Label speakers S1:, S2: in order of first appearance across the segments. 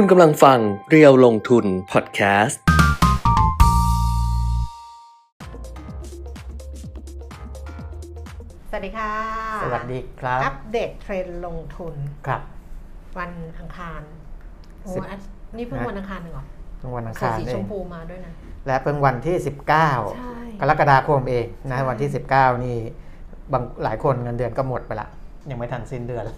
S1: คุณกำลังฟังเรียวลงทุนพอดแคสต์
S2: สวัสดีค่ะ
S3: สวัสดีครับ
S2: อัปเดตเทรนด์ลงทุน
S3: ครับ
S2: วันอังคารโอ้
S3: สิบ
S2: อันนี่เพิ่ง
S3: ฮะ
S2: วันอังคารหนึ่งเหรอ
S3: วันอัง
S2: ใส่
S3: คาร
S2: สี
S3: เอ
S2: ช
S3: ง
S2: มพูมาด้วยนะ
S3: และเพิ่งวันที่
S2: ใช่
S3: 19 กรกฎาคมเองนะ
S2: ใช่
S3: วันที่ 19 นี่บางหลายคนเงินเดือนก็หมดไปละ ยังไม่ทันสิ้นเดือนเลย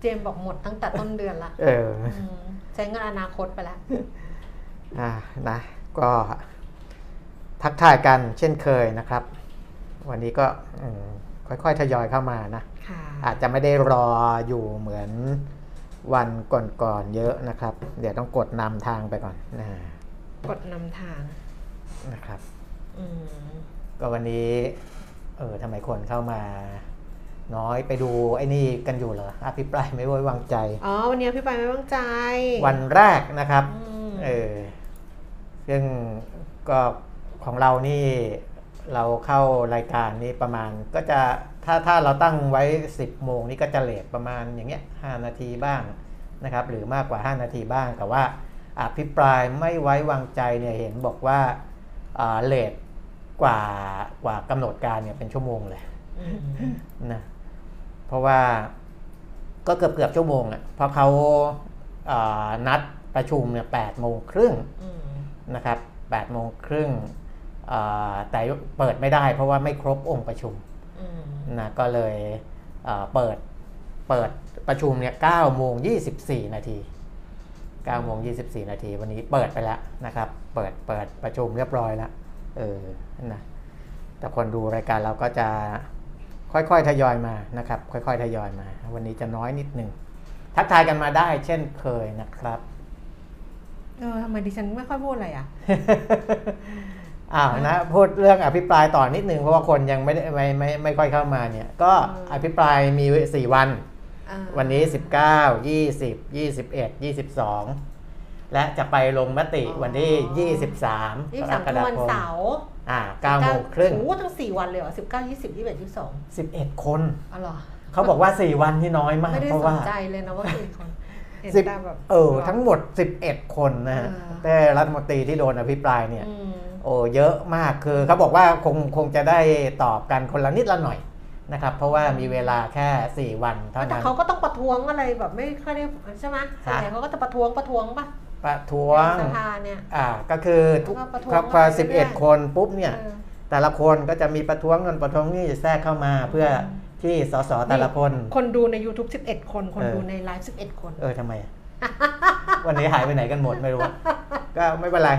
S2: เจมส์บอกหมดตั้งแต่ต้นเดือนละ
S3: เออ
S2: อืมใช้เงินอนาคตไปแล้ว
S3: อ่านะก็ทักทายกันเช่นเคยนะครับ วันนี้ก็อืมค่อยๆทยอยเข้ามานะ
S2: ค่ะ
S3: อาจจะไม่ได้รออยู่เหมือนวันก่อนๆเยอะนะครับ เดี๋ยวต้องกดนำทางไปก่อนนะ
S2: กดนำทาง
S3: นะครับ
S2: อืม
S3: ก็วันนี้ เออทำไมคนเข้ามา น้อยไปดูไอ้นี่กันอยู่เหรออภิปรายไม่ไว้วางใจ
S2: อ๋อ วันนี้พี่ไปไม่วางใจ
S3: วันแรกนะครับ
S2: อืม
S3: เออ ซึ่งก็ของเรานี่เราเข้ารายการนี้ประมาณก็จะถ้าถ้าเราตั้งไว้ 10 โมงนี่ก็จะเลทประมาณอย่างเงี้ย5นาทีบ้างนะครับ หรือมากกว่า 5 นาทีบ้าง แต่ว่าอภิปรายไม่ไว้วางใจเนี่ยเห็นบอกว่าอ่าเลทกว่ากว่ากำหนดการเนี่ยเป็นชั่วโมงเลย
S2: อืม
S3: นะ เพราะว่าก็เกือบเกือบชั่วโมงอะเพราะเขาอ่านัดประชุมเนี่ยแปดโมงครึ่ง
S2: อืม
S3: นะครับแปดโมงครึ่งอ่าแต่เปิดไม่ได้เพราะว่าไม่ครบองค์ประชุม
S2: อืม
S3: นะก็เลยอ่าเปิดเปิดประชุมเนี่ยเก้าโมงยี่สิบสี่นาทีเก้าโมงยี่สิบสี่นาทีวันนี้เปิดไปแล้วนะครับ เปิดเปิดประชุมเรียบร้อยแล้วเออนะแต่คนดูรายการเราก็จะ ค่อยๆทยอยมานะครับ ค่อยๆทยอยมา วันนี้จะน้อยนิดหนึ่งทักทายกันมาได้ เช่นเคยนะครับ
S2: เออทำไมดิฉันไม่ค่อยพูดอะไรอะ
S3: อ้าวนะพูดเรื่องอภิปรายต่อนิดนึงเพราะว่าคนยังไม่ได้ไม่ไม่ไม่ค่อยเข้ามาเนี่ย ก็
S2: อืม
S3: อภิปรายมี 4 วัน
S2: อ่า
S3: วันนี้ 19 20 21 22 และจะไปลงมติวันที่ 23
S2: ยี่
S3: ก
S2: สิบ
S3: ร
S2: สาม
S3: ก
S2: คือ
S3: ฎา
S2: วัน
S3: คม
S2: เสาร์
S3: อ่า9โมงครึ่ง
S2: โอ้โหทั้งสี่วันเลยเหรอสิบเก้ายี่สิบยี่สิบเอ็ดยี่สิบสอง
S3: 11 คน
S2: อ๋อเหรอ
S3: เขาบอกว่า 4 วันที่น้อยมาก
S2: ไม่ได้
S3: เพราะ
S2: ส
S3: ว่าน
S2: ใจเลยนะว่ากี่คนเห็น
S3: สิบ
S2: แต่แบบ
S3: เออทั้งหมด 11 คนนะฮะ
S2: เออ
S3: แต่รัฐมนตรีที่โดนอภิปรายเนี่ย
S2: อืม
S3: โอ้เยอะมากคือเขาบอกว่าคงคงจะได้ตอบกันคนละนิดละหน่อยนะครับเพราะว่ามีเวลาแค่ 4 วันเท่า
S2: แต่
S3: นั้น
S2: เขาก็ต้องประท้วงอะไรแบบไม่ค่อยได้ใช่ไหมส่วนใหญ่เขาก็จะประท้วงประท้วงป่ะ
S3: ประท้วง
S2: ในสภาเนี่ย
S3: อ่าก็คือทุก
S2: แล้วก็ประท้วง
S3: ครับพอ
S2: มาเรื่อยๆ
S3: 11คนปุ๊บเนี่ย
S2: เออ
S3: แต่ละคนก็จะมีประท้วงนนประท้วงนี่แทรกเข้ามาเพื่อที่สสแต่ละคน
S2: คนดูใน YouTube 11 คน คน
S3: เออ
S2: ดูในไลฟ์11 คน
S3: เออทำไม วันนี้หายไปไหนกันหมดไม่รู้อะก็ไม่เป็นไร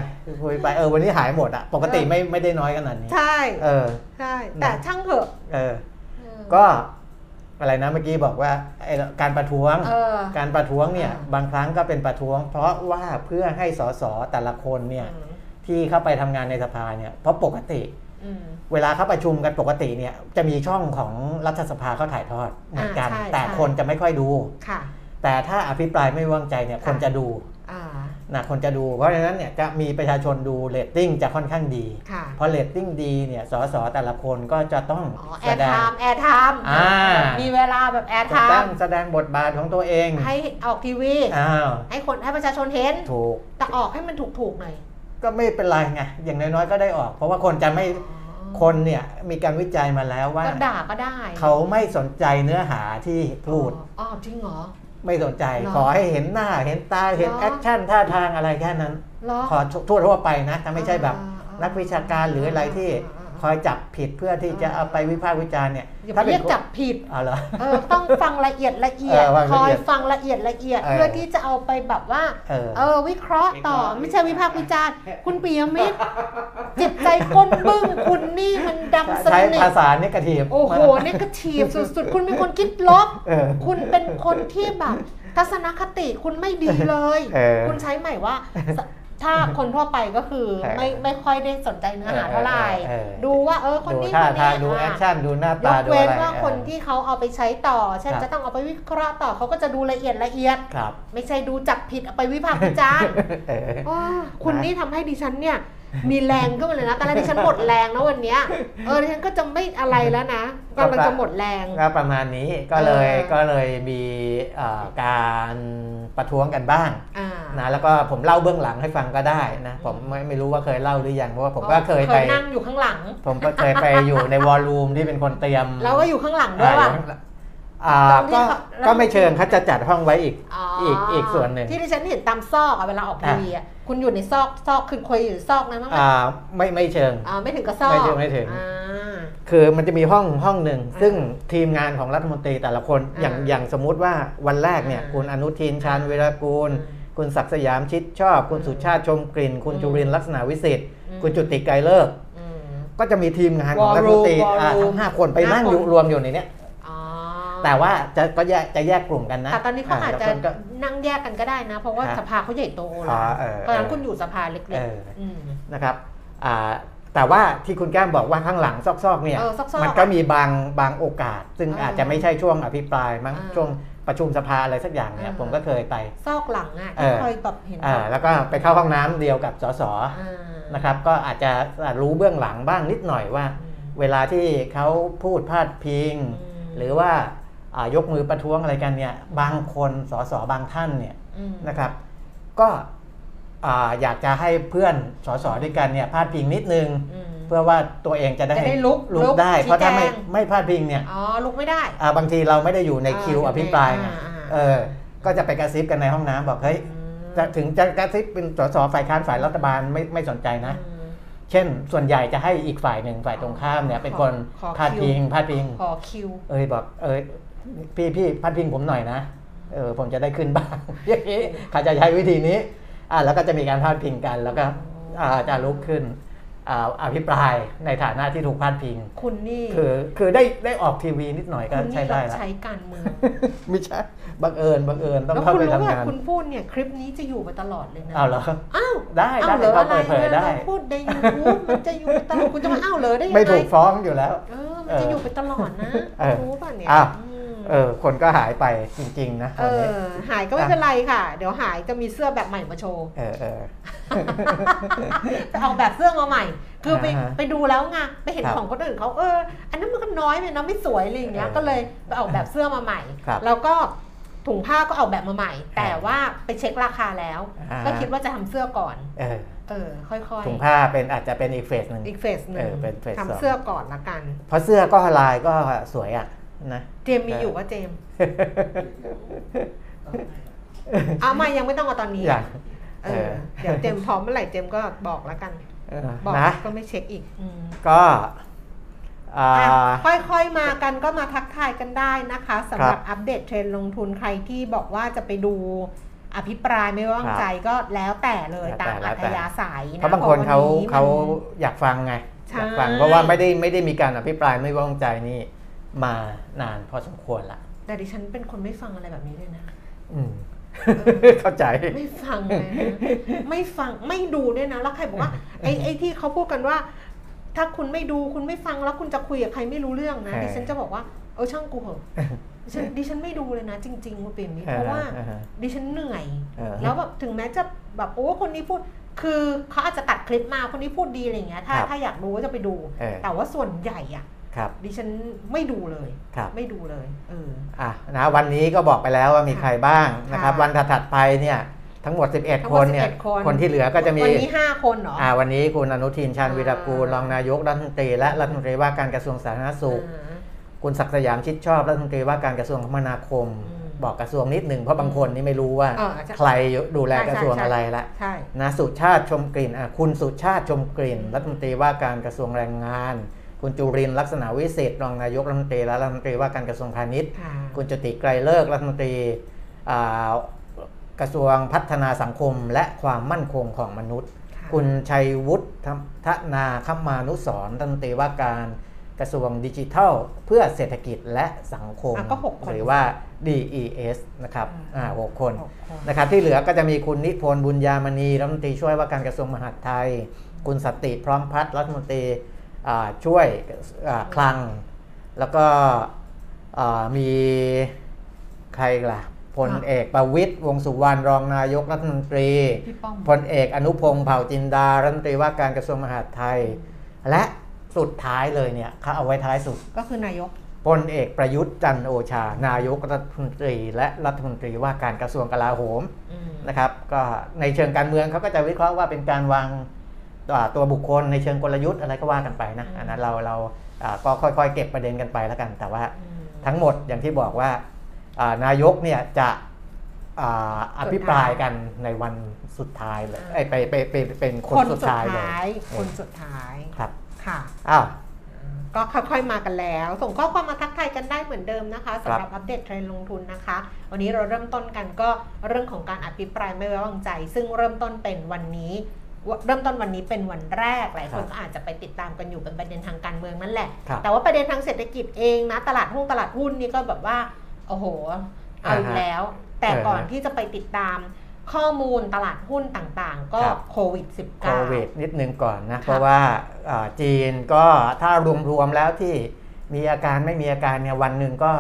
S3: คุยไปเออวันนี้หายหมดอะปกติไม่ไม่ได้น้อยขนาดนี้
S2: ใช่
S3: เออ
S2: ใช่ แต่
S3: นะ
S2: ช่างเถอะ
S3: เออ
S2: เออ
S3: ก็ อะไรนะเมื่อกี้บอกว่าไอ้การประท้วง
S2: เออ
S3: การประท้วงเนี่ย
S2: อ่า
S3: บางครั้งก็เป็นประท้วง เพราะว่าเพื่อให้สสแต่ละคนเนี่ย
S2: อืม
S3: ที่เข้าไปทำงานในสภาเนี่ยเพราะปกติ
S2: อืม
S3: เวลาเขาประชุมกันปกติเนี่ยจะมีช่องของรัฐสภาเขาถ่ายทอดเหมือนกัน
S2: อ่าใช่
S3: แต่
S2: ใช่
S3: คนจะไม่ค่อยดู
S2: ค่ะ
S3: แต่ถ้าอภิปรายไม่ไว้วางใจเนี่ย
S2: ค่ะ
S3: คนจะดู
S2: อ่า
S3: นะคนจะดู เพราะฉะนั้นเนี่ยจะมีประชาชนดูเรตติ้งจะค่อนข้างดี
S2: ค่ะ
S3: พอเรตติ้งดีเนี่ยสสแต่ละคนก็จะต้อง
S2: อ๋อแอ
S3: แส
S2: ร์
S3: ด
S2: ไท
S3: ง
S2: ม์แอร์ไทม์
S3: อ่า
S2: มีเวลาแบบแอร์ไท
S3: จะต้อง
S2: ม์
S3: แสดงบทบาทของตัวเอง
S2: ให้ออกทีวี
S3: อ้าว
S2: ให้คนให้ประชาชนเห็น
S3: ถูก
S2: แต่ออกให้มันถูกๆหน่อย
S3: ก็ไม่เป็นไรไงอย่างน้อยๆก็ได้ออก เพราะว่าคนจะไม่คนเนี่ยมีการวิจัยมาแล้วว่า
S2: ก็ด่าก็ได้
S3: เขาไม่สนใจเนื้อหาที่พูด
S2: อ๋ออ๋อจริงเหรอ
S3: ไม่สนใจ
S2: เหรอ
S3: ขอให้เห็นหน้าเห็นตาเห็น
S2: เหรอ
S3: แอคชั่นท่าทางอะไรแค่นั้น
S2: เหรอ
S3: ขอทั่วทั่วๆไปนะถ้าไม่ใช่แบบ
S2: อ่าอ่า
S3: นักวิชาการหรืออะไรที่
S2: อ่าอ่า
S3: คอยจับผิดเพื่อที่จะเอาไปวิพากษ์วิจารณ์เนี่ย
S2: อย่าไป
S3: ถ้าเป็น
S2: เรียกจับผิด
S3: เอาเหรอ
S2: เออต้องฟังละเอียดละเอียด
S3: เออฟัง
S2: ค
S3: ละ
S2: อ
S3: เอี
S2: ย
S3: ยด
S2: ฟังละเอียดละเอียด
S3: เออ
S2: เพื่อที่จะเอาไปแบบว่า
S3: เออ
S2: เออวิเคราะห์ต่อไม่ใช่วิพากษ์วิจารณ์ คุณปียมิตรจิตใจก้นบึ้งคุณนี่มันดำส
S3: ใช้
S2: นิท
S3: ภาษาเนกาทีฟ
S2: โอ้โหนี่กระทีบสุดๆ คุณเป็นคนคิดลบ
S3: เออ
S2: คุณเป็นคนที่แบบทัศนคติคุณไม่ดีเลย
S3: เออ
S2: คุณใช้ใหม่ว่าส ถ้าคนทั่วไปก็คือ
S3: เออ
S2: ไม่ไม่ค่อยได้สนใจเนื้อหาเท่าไหร่
S3: เออเออ
S2: ดูว่าเออคน
S3: ดู
S2: นี้
S3: ท่า
S2: คน
S3: ทา
S2: นี้
S3: งดูแอ
S2: อะ
S3: คชั่นดูหน้ายตากดู
S2: เว้
S3: อะ
S2: น
S3: ไร
S2: ว่าคน
S3: เออ
S2: ที่เขาเอาไปใช้ต่อเช่น
S3: ครับ
S2: จะต้องเอาไปวิเคราะห์ต่อเขาก็จะดูละเอียดละเอียด
S3: ครับ
S2: ไม่ใช่ดูจับผิดเอาไปวิพากษ์วิจารณ์
S3: เออ
S2: อ้อคุณนี่ทำให้ดิฉันเนี่ย มีแรงขึ้นมาเลยนะตอนแรกดิฉันหมดแรงนะวันเนี้ยเออดิฉันก็จะไม่อะไรแล้วนะกำลังจะหมดแรง
S3: ก็ประมาณนี้ก็เลย
S2: เออ
S3: ก็เลยมีเอ่อการประท้วงกันบ้าง
S2: อ่า
S3: นะแล้วก็ผมเล่าเบื้องหลังให้ฟังก็ได้นะผมไม่ไม่รู้ว่าเคยเล่าหรือยังเพราะว่าผมก็เคย
S2: เค
S3: ไป
S2: ยนั่งอยู่ข้างหลัง
S3: ผมก็เคยไปอยู่ในวอลลุ่มที่เป็นคนเตรียม
S2: แล้วก็อยู่ข้างหลังด้วย
S3: ก็
S2: เขา
S3: ก็ไม่เชิงเขาจะจัดห้องไว้อีก
S2: อ๋อ
S3: อีกอีกส่วนหนึ่ง
S2: ที่ดิฉันเห็นตามซอกอะเวลาออกทีวีอะคุณอยู่ในซอกซอกคือคุยอยู่ซอกนั้นมั้งไหม
S3: อ่าไม่ไม่เชิง
S2: อ่าไม่ถึงกับซอก
S3: ไม่ถึงไม่ถึง
S2: อ่า
S3: คือมันจะมีห้องห้องหนึ่ง
S2: อ่า
S3: ซึ่งทีมงานของรัฐมนตรีแต่ละคนอย่าง
S2: อ่า
S3: อย่างสมมุติว่าวันแรกเนี่ย
S2: อ่า
S3: คุณอนุทินชาญวีรกูล
S2: อืม
S3: คุณศักดิ์สยามชิดชอบ คุณ
S2: อืม
S3: สุชาติชมกลิ่น คุณ
S2: อืม
S3: จุรินทร์ลักษณะวิสิทธิ์
S2: อืม
S3: คุณจุติไกรเลิกษ์
S2: อืม
S3: ก็จะมีทีมงานของ
S2: War
S3: รัฐมนตรี
S2: Room War
S3: อ่า
S2: Room
S3: ทั้งห้าคนไปนั่งอยู่
S2: ห้าคน
S3: รวมอยู่ในเนี้ย
S2: อ๋อ
S3: แต่ว่าจะก็แยกจะแยกกลุ่มกันนะ
S2: แต่ตอนนี้เขาอาจจะ
S3: แล้วคนก็
S2: นั่งแยกกันก็ได้นะ เพราะว่า
S3: ฮะ
S2: สภาเขาใหญ่โต
S3: อ๋
S2: แล้
S3: อ
S2: ว
S3: เออ
S2: ตอนนั้นคุณอยู่สภาเล็ก
S3: เออ
S2: ๆอืม
S3: นะครับอ่าแต่ว่าที่คุณแก้มบอกว่าข้างหลังซอกๆเนี่ย
S2: เออซอกๆ
S3: มันก็มีบางบางโอกาส ซึ่ง
S2: เอออ
S3: อาจจะไม่ใช่ช่วงอภิปรายมั้ง
S2: อ่า
S3: ช่วงประชุมสภาอะไรสักอย่างเนี่ย
S2: อ่า
S3: ผมก็เคยไป
S2: ซอกหลังอะ
S3: เอ
S2: ที่
S3: อ
S2: เคยแบบเห็น
S3: อ่าแล้วก็ไปเข้าห้องน้ำเดียวกับสส
S2: อ่า
S3: นะครับ ก็อาจจะรู้เบื้องหลังบ้างนิดหน่อยว่า
S2: อืม
S3: เวลาที่เขาพูดพาดพิง
S2: อืม
S3: หรือว่าอ่า ยกมือประท้วงอะไรกันเนี่ยบางคนสสบางท่านเนี่ย
S2: อืม
S3: นะครับ ก็อ่าอยากจะให้เพื่อนสสด้วยกันเนี่ยพาดพิงนิดนึง
S2: อืม
S3: เพื่อว่าตัวเองจะได้
S2: จะได้ลุก
S3: ลุ
S2: ลุ
S3: ก
S2: ก
S3: ได้ เพราะถ้าไม่
S2: ชี้แจง
S3: ไม่พาดพิงเนี่ย
S2: อ๋อลุกไม่ได้
S3: อ่าบางทีเราไม่ได้อยู่ใน
S2: อ่า
S3: คิว
S2: อยู่ใน
S3: อภิปรายไง
S2: อ่าอ่า
S3: เออ ก็จะไปกระซิบกันในห้องน้ำบอกเฮ้ย
S2: อืม
S3: จะถึงจะกระซิบเป็นสสฝ่ายค้านฝ่ายรัฐบาลไม่ไม่สนใจนะ
S2: อืม
S3: เช่น ส่วนใหญ่จะให้อีกฝ่ายหนึ่งฝ่ายตรงข้ามเนี่ยเป็นคน
S2: ขอ
S3: พาดพิงพาดพิง
S2: ขอคิว
S3: เอ้ยบอกเอ้ย พี่พี่พาดพิงผมหน่อยนะเออผมจะได้ขึ้นบ้างอย่างนี้เขาจะใช้วิธีนี้อ่าแล้วก็จะมีการพาดพิงกัน แล้วก็อ่าจะลุกขึ้นอ่าอภิปรายในฐานะที่ถูกพาดพิง
S2: คุณนี่
S3: คือคือได้ได้ออกทีวีนิดหน่อยก็
S2: คุณ
S3: ใช้
S2: นี่
S3: ได้
S2: รับ
S3: ละ
S2: ใช้การเมือง
S3: ไม่ใช่บังเอิญบังเอิญต้อง
S2: แล้ว
S3: เข้า
S2: คุณ
S3: ไป
S2: รู้
S3: ทำ
S2: ว่างา
S3: น
S2: คุณพูดเนี่ยคลิปนี้จะอยู่ไปตลอดเลยนะ
S3: เอาเหรอ
S2: อ้าว
S3: ได้
S2: อ้า
S3: ได้
S2: วเหรอ
S3: เขา
S2: อะไร
S3: เปิดเผยได้
S2: เราพูดในยูทูบมันจะอยู่ไปตลอดคุณจะมาอ้าวเหรอได้ยังไง
S3: ไม่ถูกฟ้องอยู่แล้ว
S2: เออมันจะอยู่ไปตลอดนะ
S3: เออ
S2: รู้ป่ะเนี่ย
S3: อ้าว
S2: อืม
S3: เออคนก็หายไปจริง ๆ นะต
S2: เอ
S3: อนนี้
S2: อหายก็ไม่เป็นไรค่ะ เดี๋ยวหายจะมีเสื้อแบบใหม่มาโชว์
S3: เออเออ
S2: จะเอาแบบเสื้อมาใหม่ คือไป
S3: อ่าฮะ
S2: ไปดูแล้วไงไปเห็น
S3: ครับ
S2: ของคนอื่นเขาเออ อันนั้นมันก็น้อยไปนะไม่สวยอะไรอย่างเงี้ย
S3: เออ
S2: ก็เลยไปออกแบบเสื้อมาใหม่
S3: ครับ
S2: แล้วก็ถุงผ้าก็ออกแบบมาใหม่ แต่ว่าไปเช็คราคาแล้ว
S3: อ่า
S2: ก็คิดว่าจะทำเสื้อก่อน
S3: เออ
S2: เออ ค่อยๆ
S3: ถุงผ้าเป็นอาจจะเป็นอีกเฟสหนึ่ง
S2: อีกเฟสหนึ่
S3: เองอเป็นเฟสสอง
S2: ทำเสื้อก่อนละกัน
S3: เพราะเสื้อก็ลายก็สวยอะ นะ
S2: เจมส์มีอยู่ว่าเจมส์เอามายังไม่ต้องเอาตอนนี้
S3: อย่าง
S2: เออเดี๋ยวเจมส์พร้อมเมื่อไหร่เจมส์ก็บอกแล้วกัน
S3: เออ
S2: บอก
S3: นะ
S2: ก็ไม่เช็คอีกอืม
S3: ก็อ่า
S2: อะค่อยๆมากันก็มาทักทายกันได้นะคะสำหรับ
S3: ครับ
S2: อัปเดตเทรนด์ลงทุนใครที่บอกว่าจะไปดูอภิปรายไม่ไว้วางใจก็แล้วแต่เลย
S3: แล้วแต่
S2: ตาม
S3: แล้
S2: อั
S3: วแต่
S2: ธยาศัยนะ
S3: เพราะบางคนเขา
S2: พระวันนี้
S3: เขา
S2: มัน
S3: อยากฟังไง
S2: ใช่
S3: อยากฟังเพราะว่าไม่ได้ไม่ได้มีการอภิปรายไม่ไว้วางใจนี่ มานานพอสมควรละ
S2: แต่ดิฉันเป็นคนไม่ฟังอะไรแบบนี้เลยนะ
S3: อืมเข้าใจ
S2: ไม่ฟังเลยนะไม่ฟังไม่ดูด้วยนะแล้วใครบอกว่าไอ้ไอ้ที่เขาพูดกันว่า ถ้าคุณไม่ดูคุณไม่ฟังแล้วคุณจะคุยกับใครไม่รู้เรื่องนะ
S3: เออ
S2: ดิฉันจะบอกว่าเออช่างกูเหอะดิฉันดิฉันไม่ดูเลยนะ จริงๆว่าเป็นนี้เพราะว่า
S3: อ่าฮะ
S2: ดิฉันเหนื่อย
S3: เออ
S2: แล้วแบบถึงแม้จะแบบโอ้คนนี้พูดคือเขาอาจจะตัดคลิปมาคนนี้พูดดีอะไรอย่างเงี้ยถ้า
S3: ครับ
S2: ถ้าอยากรู้ก็จะไปดู
S3: เออ
S2: แต่ว่าส่วนใหญ่อะ
S3: ครับ
S2: ดิฉันไม่ดูเลย
S3: ครับ
S2: ไม่ดูเลยเออ
S3: อะนะวันนี้ก็บอกไปแล้วว่ามีใครบ้างนะครับ
S2: ค่ะ
S3: วันถัดๆไปเนี่ยทั้งหมด 11
S2: ทั้ง
S3: ค
S2: หมด
S3: นเนี่ย
S2: 11คน
S3: คนที่เหลือก็จะมี
S2: วันนี้ห้าคนเหรอ
S3: อ่าวันนี้คุณอนุทินชาญ
S2: อ่า
S3: วีรกูลรองนายกรัฐมนตรีและรัฐมนตรีว่าการกระทรวงสาธารณสุข
S2: อ่า
S3: คุณศักดิ์สยามชิดชอบรัฐมนตรีว่าการกระทรวงคมนาคม
S2: อืม
S3: บอกกระทรวงนิดหนึ่งเพราะบางคนนี่ไม่รู้ว่า
S2: เอออาจจะ
S3: ใครดูแล
S2: ใช่
S3: กระทรวง
S2: ใช่
S3: อะไรละ
S2: ใช่
S3: นะสุชาติชมกลิ่นอะคุณสุชาติชมกลิ่น รัฐมนตรีว่าการกระทรวงแรงงาน คุณจุรินทร์ลักษณะวิสิทธิ์รองนายกรัฐมนตรีและรัฐมนตรีว่าการกระทรวงพาณิชย์
S2: ค่ะ
S3: คุณจุติไกรเลิกษ์รัฐมนตรีอ่ากระทรวงพัฒนาสังคมและความมั่นคงของมนุษย์
S2: ค่ะ
S3: คุณชัยวุฒิทนาคมานุสรณ์รัฐมนตรีว่าการกระทรวงดิจิทัล เพื่อเศรษฐกิจและสังคม
S2: อะก็หกคน
S3: หรือว่า DES นะครับ
S2: อืม
S3: อ่าหกคน
S2: หกคน
S3: นะครับที่เหลือก็จะมีคุณนิพนธ์บุญญามณีรัฐมนตรีช่วยว่าการกระทรวงมหาดไทย คุณสติพร้อมพัฒน์รัฐมนตรีอ่า ช่วยอ่าคลัง แล้วก็อ่ามีใครล่ะพลเอกประวิตยวงษ์สุวรรณรองนายกรัฐมนตรี
S2: พี่ป้อม
S3: พลเอกอนุพงศ์เผ่าจินดารัฐมนตรีว่าการกระทรวงมหาดไทย และสุดท้ายเลยเนี่ยเขาเอาไว้ท้ายสุด
S2: ก็คือนายก
S3: พลเอกประยุทธ์จันทร์โอชา นายกรัฐมนตรี และรัฐมนตรีว่าการกระทรวงกลาโหม
S2: อืม
S3: นะครับ ก็ในเชิงการเมืองเขาก็จะวิเคราะห์ว่าเป็นการวาง ตัวตัวบุคคลในเชิงกลยุทธ์อะไรก็ว่ากันไปนะอันนั้นเราเราอ่าก็ค่อยๆ เก็บประเด็นกันไปแล้วกัน แต่ว่า
S2: อืม
S3: ทั้งหมดอย่างที่บอกว่าอ่านายกเนี่ยจะอ่าอภิปรายกันในวันสุดท้ายเลย
S2: อ่า
S3: เอ้ยไปไปไปไปเป็นคน
S2: คน
S3: สุ
S2: สุ
S3: ด
S2: ด
S3: ท้ายเลย
S2: ท้าย
S3: เออ
S2: คนสุดท้าย
S3: ครับ
S2: ค่ะ
S3: อ้าว
S2: ก็ค่อยๆมากันแล้ว ส่งข้อความมาทักทายกันได้เหมือนเดิมนะคะ
S3: ครับ
S2: สำหรับอัปเดตเทรนด์ลงทุนนะคะ วันนี้เราเริ่มต้นกันก็เรื่องของการอภิปรายไม่ไว้วางใจ ซึ่งเริ่มต้นเป็นวันนี้ว เริ่มต้นวันนี้เป็นวันแรกหลายคนก็อาจจะไปติดตามกันอยู่เป็นประเด็นทางการเมืองนั่นแหละ
S3: ครับ
S2: แต่ว่าประเด็นทางเศรษฐกิจเองนะตลาดหุ้นตลาดหุ้นนี่ก็แบบว่าโอ้โหเอาอีกแล้ว แต่ก่อนที่จะไปติดตามข้อมูลตลาดหุ้นต่างๆ ก็
S3: ครับ
S2: โควิด -19
S3: โควิดนิดนึงก่อนนะ
S2: ค่ะ
S3: เพราะว่าอ่าจีนก็ถ้ารวมๆแล้วที่มีอาการไม่มีอาการเนี่ยวันหนึ่งก็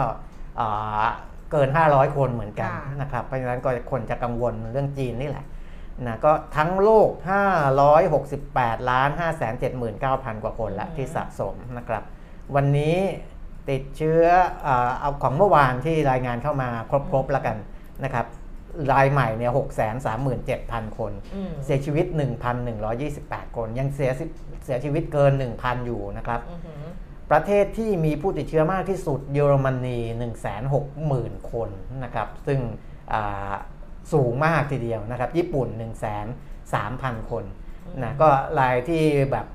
S3: อ่าเกิน 500 คนเหมือนกันนะครับ เพราะฉะนั้นก็คนจะกังวลเรื่องจีนนี่แหละ นะก็ทั้งโลก 568 ล้าน 579,000 กว่าคนละที่สะสมนะครับ วันนี้ติดเชื้ออาเอาของเมื่อวานที่รายงานเข้ามาครบๆแล้วกันนะครับ รายใหม่เนี่ย637,000 คน
S2: อืม
S3: เสียชีวิต 1,128 คน ยังเสียชีเสียชีวิตเกิน 1,000 อยู่นะครับ
S2: อือหือ
S3: ประเทศที่มีผู้ติดเชื้อมากที่สุดเยอรมนี 160,000 คนนะครับ ซึ่งอ่า สูงมากทีเดียวนะครับ ญี่ปุ่น103,000 คนนะก็รายที่แบบ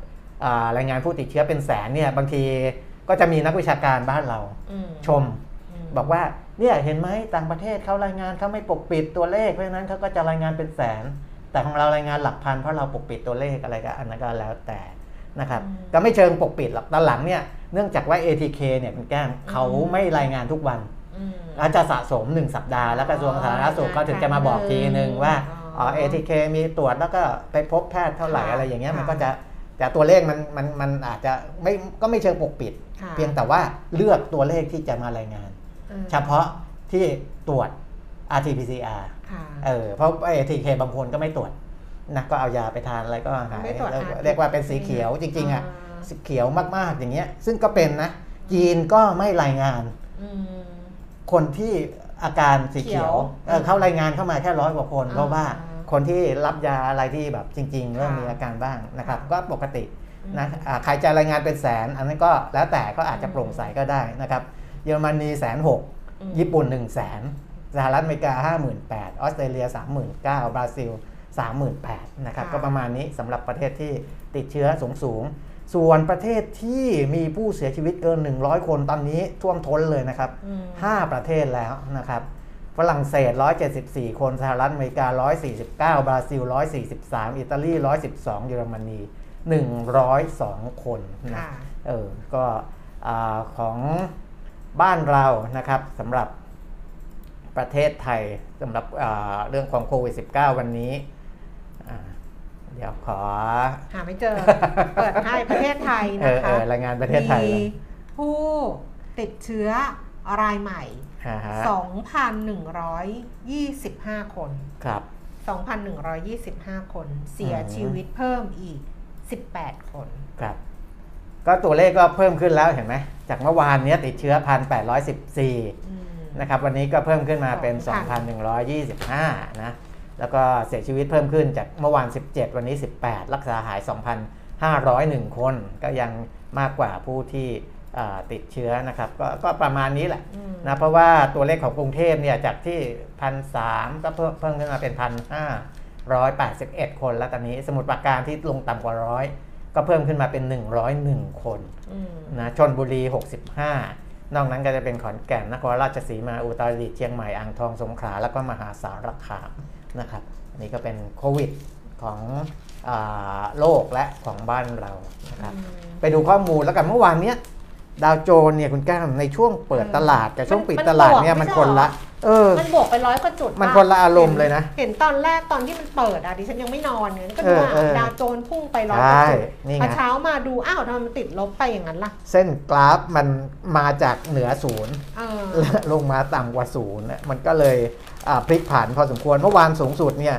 S3: อ่ารายงานผู้ติดเชื้อเป็นแสนเนี่ยบางทีก็จะมีนักวิชาการบ้านเรา
S2: อืม
S3: ชม บอกว่าเนี่ยเห็นไหมต่างประเทศเขารายงานเขาไม่ปกปิดตัวเลขเพราะฉะนั้นเขาก็จะรายงานเป็นแสน แต่ของเรารายงานหลักพันเพราะเราปกปิดตัวเลขอะไรก็อันนั้นก็แล้วแต่นะครับ
S2: อืม
S3: ก็ไม่เชิงปกปิดหรอกตอนหลังเนี่ยเนื่องจากว่า ATK เนี่ยคุณแก้มเขา
S2: อืม
S3: ไม่รายงานทุกวัน
S2: อืม
S3: แล้วจะสะสม 1 สัปดาห์ แล้วกระทรวงสาธารณสุขก็ถึงจะมาบอกทีนึงว่า
S2: อ๋อ
S3: อ๋อ ATK มีตรวจแล้วก็ไปพบแพทย์เท่าไหร่
S2: ค่ะ
S3: อะไรอย่างเงี้ยมัน
S2: ค่ะ
S3: ก็จะแต่ตัวเลขมันมันมันอาจจะไม่ก็ไม่เชิงปกปิด
S2: ค่ะ
S3: เพียงแต่ว่าเลือกตัวเลขที่จะมารายงาน
S2: อืม
S3: เฉพาะที่ตรวจ RT-PCR
S2: ค่ะ
S3: เออเพราะ ATK บางคนก็ไม่ตรวจนะก็เอายาไปทานอะไรก็หาย
S2: ไม่ตรวจ
S3: เรียก
S2: RT
S3: เรียกว่าเป็นสีเขียวจริงๆอะ
S2: อ่า
S3: สีเขียวมากๆอย่างเงี้ย ซึ่งก็เป็นนะจีนก็ไม่รายงาน
S2: อืม
S3: คนที่อาการสีเขียว
S2: เขียว
S3: เออเขารายงานเข้ามาแค่ร้อยกว่าคน
S2: อ่า
S3: เพราะว่าคนที่รับยาอะไรที่แบบจริง ๆ เริ่มมีอาการบ้างนะครับ
S2: ค่ะ
S3: ก็ปกตินะอ่าใครจะรายงานเป็นแสน อันนั้นก็แล้วแต่ก็อาจจะโปร่งใสก็ได้นะครับ เยอรมนีแสนหก
S2: อืม
S3: ญี่ปุ่น1 0 0 0 0แสนสหรัฐอเมริกา 58,000ออสเตรเลีย 39,000บราซิล 38,000นะครับ
S2: ค่ะ
S3: ก็ประมาณนี้สำหรับประเทศที่ติดเชื้อสูง สูงๆส่วนประเทศที่มีผู้เสียชีวิตเกิน 100 คนตอนนี้ท่วมท้นเลยนะครับ
S2: อืม
S3: 5ประเทศแล้วนะครับ ฝรั่งเศส 174 คน สหรัฐอเมริกา 149 บราซิล 143 อิตาลี 112 เยอรมนี 102 คนนะ
S2: ค่ะ
S3: เออ ก็อาของบ้านเรานะครับสำหรับประเทศไทยสำหรับอ่าเรื่องของโควิด -19 วันนี้อ่า เดี๋ยวขอ
S2: หาไม่เจอ เปิดให้ประเทศไทย
S3: เอ
S2: นะ
S3: อเอ
S2: คะ
S3: อรายงานประเทศไทย
S2: มีผู้ติดเชื้อรายใหม่
S3: อ่าฮะ
S2: 2,125 คน
S3: ครับ
S2: 2,125 คน เสีย
S3: อืม
S2: ชีวิตเพิ่มอีก 18 คน
S3: ครับ ก็ตัวเลขก็เพิ่มขึ้นแล้วเห็นไหม จากเมื่อวานเนี้ยติดเชื้อ 1,814
S2: อืม
S3: นะครับ วันนี้ก็เพิ่มขึ้นมาเป็น
S2: 2,000
S3: 2,125 นะ แล้วก็เสียชีวิตเพิ่มขึ้นจากเมื่อวาน 17 วันนี้ 18 รักษาหาย 2,501 คน ก็ยังมากกว่าผู้ที่อ่าติดเชื้อนะครับก็ก็ประมาณนี้แหละ
S2: อืม
S3: นะเพราะว่าตัวเลขของกรุงเทพเนี่ยจากที่พันสก็เพิ่มเพิ่มขึ้นมาเป็นพันห้าร้อยแปดสิบเอ็ดคนแล้วตอนนี้สมุทรปราการที่ลงต่ำกว่าร้อยก็เพิ่มขึ้นมาเป็น101คน
S2: อืม
S3: นะชนบุรี65นอกนั้นก็จะเป็นขอนแก่นนครราชสีมาอุตรดิตถ์เชียงใหม่อ่างทองสงขลาแล้วก็มหาสารคาม นะครับอันนี้ก็เป็นโควิดของอาโลกและของบ้านเรานะครับ
S2: อืม
S3: ไปดูข้อมูลแล้วกันเมื่อวานเนี้ย ดาวโจนส์เนี่ยคุณแก้มในช่วงเปิด
S2: เออ
S3: ตลาดกับช่วง
S2: มัน
S3: ปิด
S2: มัน
S3: ตลาด
S2: บวก
S3: เนี่ย
S2: ไม่
S3: มัน
S2: ใช่
S3: คนละ
S2: เหรอ
S3: เออ
S2: มันบวกไปร้อยกว่าจุด
S3: มัน
S2: ป่
S3: คนละอารมณ์เลยนะ
S2: เห็นตอนแรกตอนที่มันเปิดอะดิฉันยังไม่นอนเนี่ยก็ดู
S3: เออ
S2: ว่า
S3: เออ
S2: ดาวโจนส์พุ่งไปร้อย
S3: ใช่
S2: กว่าจุด
S3: นี่ไง
S2: พอเช้ามาดูอ้าวทำไมมันติดลบไปอย่างนั้นล่ะ
S3: เส้นกราฟมันมาจากเหนือศูนย์
S2: เออ
S3: และลงมาต่ำกว่าศูนย์เนี่ยมันก็เลยอ่าพลิกผันพอสมควรเมื่อวานสูงสุดเนี่ย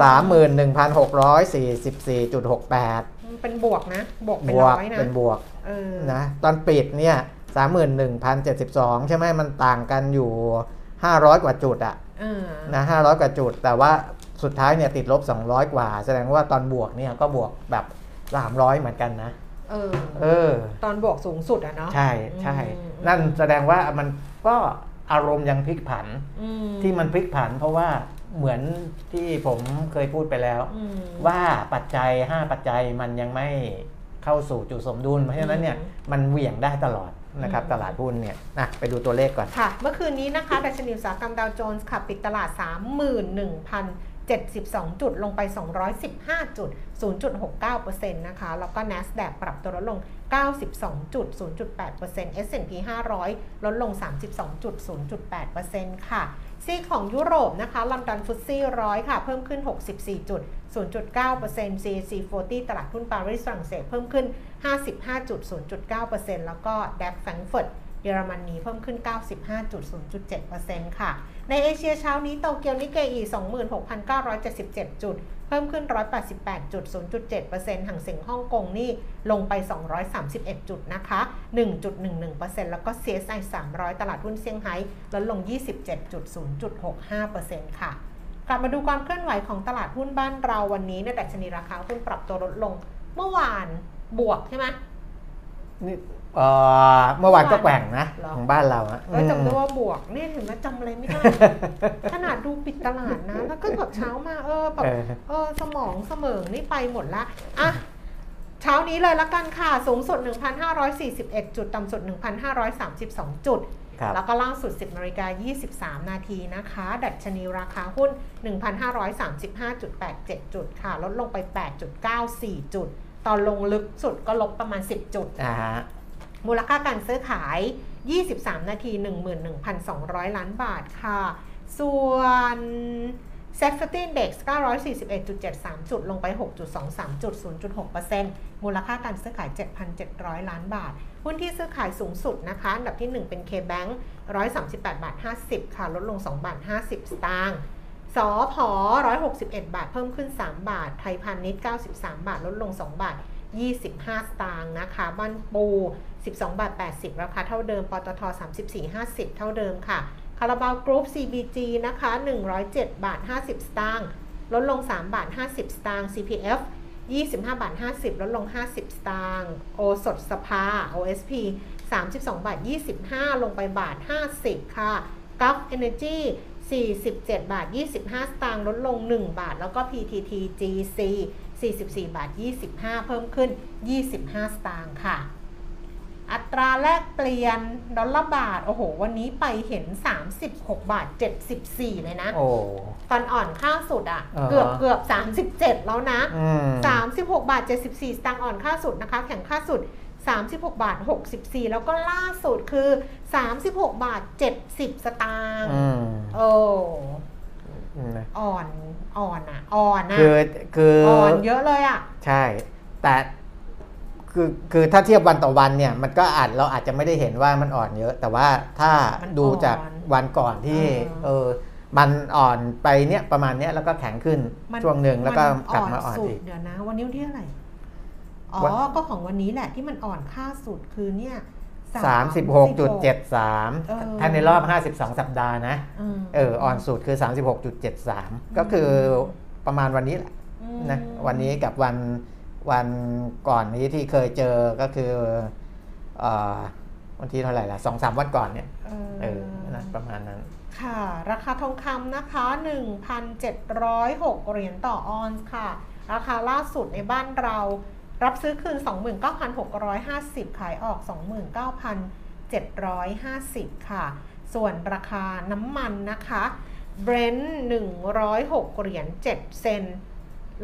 S3: สามหมื่นหนึ่งพันหกร้อยสี่สิบสี่จุดหกแปด
S2: เป็นบวกนะบวกไป
S3: บว
S2: ร้
S3: ก
S2: อยนะ
S3: เป็นบวก
S2: เออ
S3: นะตอนปิดเนี่ย31,072ใช่ไหมมันต่างกันอยู่500กว่าจุดอะ
S2: เออ
S3: นะ500กว่าจุด แต่ว่าสุดท้ายเนี่ยติดลบ200กว่า แสดงว่าตอนบวกเนี่ยก็บวกแบบ300เหมือนกันนะ
S2: เออ
S3: เออ
S2: ตอนบวกสูงสุดอะเนาะ
S3: ใช่ใช่
S2: อืม
S3: นั่นแสดงว่ามันก็อารมณ์ยังพลิกผัน
S2: อืม
S3: ที่มันพลิกผัน เพราะว่าเหมือนที่ผมเคยพูดไปแล้ว
S2: อืม
S3: ว่าปัจจัย 5 ปัจจัยมันยังไม่ เข้าสู่จุดสมดุล เพราะฉะนั้นเนี่ย
S2: อืม
S3: มันเหวี่ยงได้ตลอดนะครับ
S2: อืม
S3: ตลาดหุ้นเนี่ยนะไปดูตัวเลขก่อน
S2: ค่ะ เมื่อคืนนี้นะคะดัชนีอุตสาหกรรมดาวโจนส์ค่ะปิดตลาด 31,072 จุดลงไป 215 จุด 0.69%นะคะ แล้วก็ NASDAQ ปรับตัวลดลง 92จุด0.8% S&P 500 ลดลง 32จุด0.8%ค่ะ ซีกของยุโรปนะคะ ลอนดอนฟุตซี่ร้อยค่ะ เพิ่มขึ้น 64 จุด0.9% CAC 40 ตลาดหุ้นปารีสฝรั่งเศสเพิ่มขึ้น 55.09%แล้วก็ดัคแฟรงก์เฟิร์ตเยอรมนีเพิ่มขึ้น 95.0.7%ค่ะ ในเอเชียเช้านี้โตเกียวนิเกอี 26,977 จุด เพิ่มขึ้น 188.0.7%ห่างเสียงฮ่องกงนี่ลงไป 231 จุดนะคะ 1.11%แล้วก็ CSI 300 ตลาดหุ้นเซี่ยงไฮ้ลดลง 27.0.65%ค่ะ กลับมาดูความเคลื่อนไหวของตลาดหุ้นบ้านเราวันนี้เนี่ยดัชนีราคาหุ้นปรับตัวลดลง เมื่อวานบวกใช่ไหม
S3: นี่เอ่อเมื่อวานก็แกว่งนะ
S2: เหรอ
S3: ของบ้านเราอะ
S2: เออจำได้
S3: อืม
S2: ว่าบวกเนี่ยเห็นไหมจำอะไรไม่ได้ ขนาดดูปิดตลาดนะ แล้วก็แบบเช้ามาเออแบบ
S3: เออ
S2: เออสมองเสมอนี่ไปหมดละอะเช้านี้เลยละกันค่ะ สูงสุด 1,541 จุด ต่ำสุด 1,532 จุด
S3: ครับ
S2: แล้วก็ล่าสุด 10นาฬิกา23 นาทีนะคะ ดัชนีราคาหุ้น 1,535.87 จุดค่ะ ลดลงไป 8.94 จุด ตอนลงลึกสุดก็ลบประมาณ 10 จุด
S3: อ่าฮะ
S2: มูลค่าการซื้อขาย 23 นาที 11,200 ล้านบาทค่ะ ส่วน s e t 50 Index 941.73 จุด ลงไป 6.23 จุด 0.6%มูลค่าการซื้อขาย 7,700 ล้านบาท หุ้นที่ซื้อขายสูงสุดนะคะ อันดับที่ 1 เป็น KBank 138บาท50 ค่ะ ลดลง 2 บาท 50 สตางค์สอพอ161 บาท เพิ่มขึ้น 3 บาท ไทยพาณิชย์ 93 บาท ลดลง 2 บาท 25 สตางค์นะคะ บ้านปู 12 บาท 80 ราคาเท่าเดิม ปตท 34 50 เท่าเดิมค่ะ คาราบาวกรุ๊ป CBG นะคะ 107 บาท 50 สตางค์ ลดลง 3 บาท 50 สตางค์ CPF 25บาท50 ลดลง 50 สตางค์โอสดสภา OSP 32บาท25 ลงไปบาท 50 ค่ะกัฟเอเนจี47 บาท 25 สตางค์ลดลง 1 บาท แล้วก็ PTT GC 44 บาท 25 เพิ่มขึ้น 25 สตางค์ค่ะ อัตราแลกเปลี่ยนดอลลาร์บาท โอ้โห วันนี้ไปเห็น 36 บาท 74 เลยนะ
S3: โอ้
S2: ตอนอ่อนค่าสุดอะ
S3: อ่าฮะ
S2: เกือบเกือบ 37 แล้วนะ
S3: อืม
S2: 36 บาท 74 สตางค์อ่อนค่าสุดนะคะ แข่งค่าสุด 36 บาท 64 แล้วก็ล่าสุดคือ 36 บาท 70 สตางค์
S3: อืม
S2: โอ้
S3: อืมนะ
S2: อ่อนอ่อนอะอ่อนอะ
S3: คือคือ
S2: อ่อนเยอะเลยอะ
S3: ใช่ แต่ คือคือถ้าเทียบวันต่อวันเนี่ยมันก็อาจเราอาจจะไม่ได้เห็นว่ามันอ่อนเยอะ แต่ว่าถ้าดูจากวันก่อนที่เออมันอ่อนไปเนี่ยประมาณเนี้ยแล้วก็แข็งขึ้น
S2: มัน
S3: ช่วงหนึ่งแล้วก็
S2: มัน
S3: กลับมาอ่อน
S2: สุด
S3: อีก
S2: เดี๋ยวนะ วันนี้วันที่เท่าไหร่อ๋อ
S3: วัน
S2: ก็ของวันนี้แหละที่มันอ่อนค่าสุดคือเนี่ย
S3: สามสิบหกจุดเจ็ดสาม
S2: เออ
S3: ถ้าในรอบห้าสิบสองสัปดาห์นะ
S2: ม
S3: เอออ่อนสุดคือสามสิบหกจุดเจ็ดสามก็คือประมาณวันนี้แหละ
S2: อืม
S3: นะวันนี้กับวัน วันก่อนนี้ที่เคยเจอก็คือเอ่อวันที่เท่าไหร่ละสองสามวันก่อนเนี่ย
S2: เอ
S3: เออ
S2: อ
S3: นะประมาณนั้น
S2: ค่ะ ราคาทองคำนะคะ 1,706 เหรียญต่อออนซ์ค่ะ ราคาล่าสุดในบ้านเรารับซื้อคืน 29,650 ขายออก 29,750 ค่ะ ส่วนราคาน้ำมันนะคะเบรนท์106 เหรียญ7เซนต์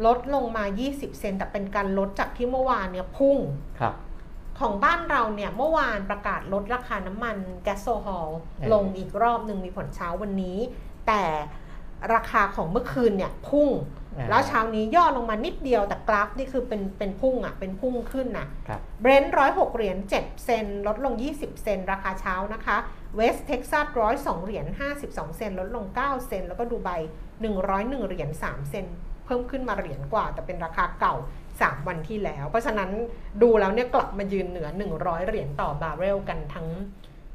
S2: ลดลงมา 20 เซนต์แต่เป็นการลดจากที่เมื่อวานเนี่ยพุ่ง
S3: ครับ
S2: ของบ้านเราเนี่ยเมื่อวานประกาศลดราคาน้ำมันแก๊สโซฮอล
S3: เออ
S2: ลงอีกรอบหนึ่งมีผลเช้าวันนี้ แต่ราคาของเมื่อคืนเนี่ยพุ่ง
S3: อ่า
S2: แล้วเช้านี้ย่อลงมานิดเดียวแต่กราฟนี่คือเป็นเป็นพุ่งอะ่ะเป็นพุ่งขึ้นนะครับเบรนท์ร้อยหกเหรียญเจ็ดเซนลดลง 20 เซนราคาเช้านะคะเวสเท็กซัสร้อยสองเหรียญ52เซนลดลง 9 เซนแล้วก็ดูไบ101เหรียญ3เซน เพิ่มขึ้นมาเหรียญกว่า แต่เป็นราคาเก่า 3 วันที่แล้ว เพราะฉะนั้นดูแล้วเนี่ยกลับมายืนเหนือ 100 เหรียญต่อบาร์เรลกันทั้ง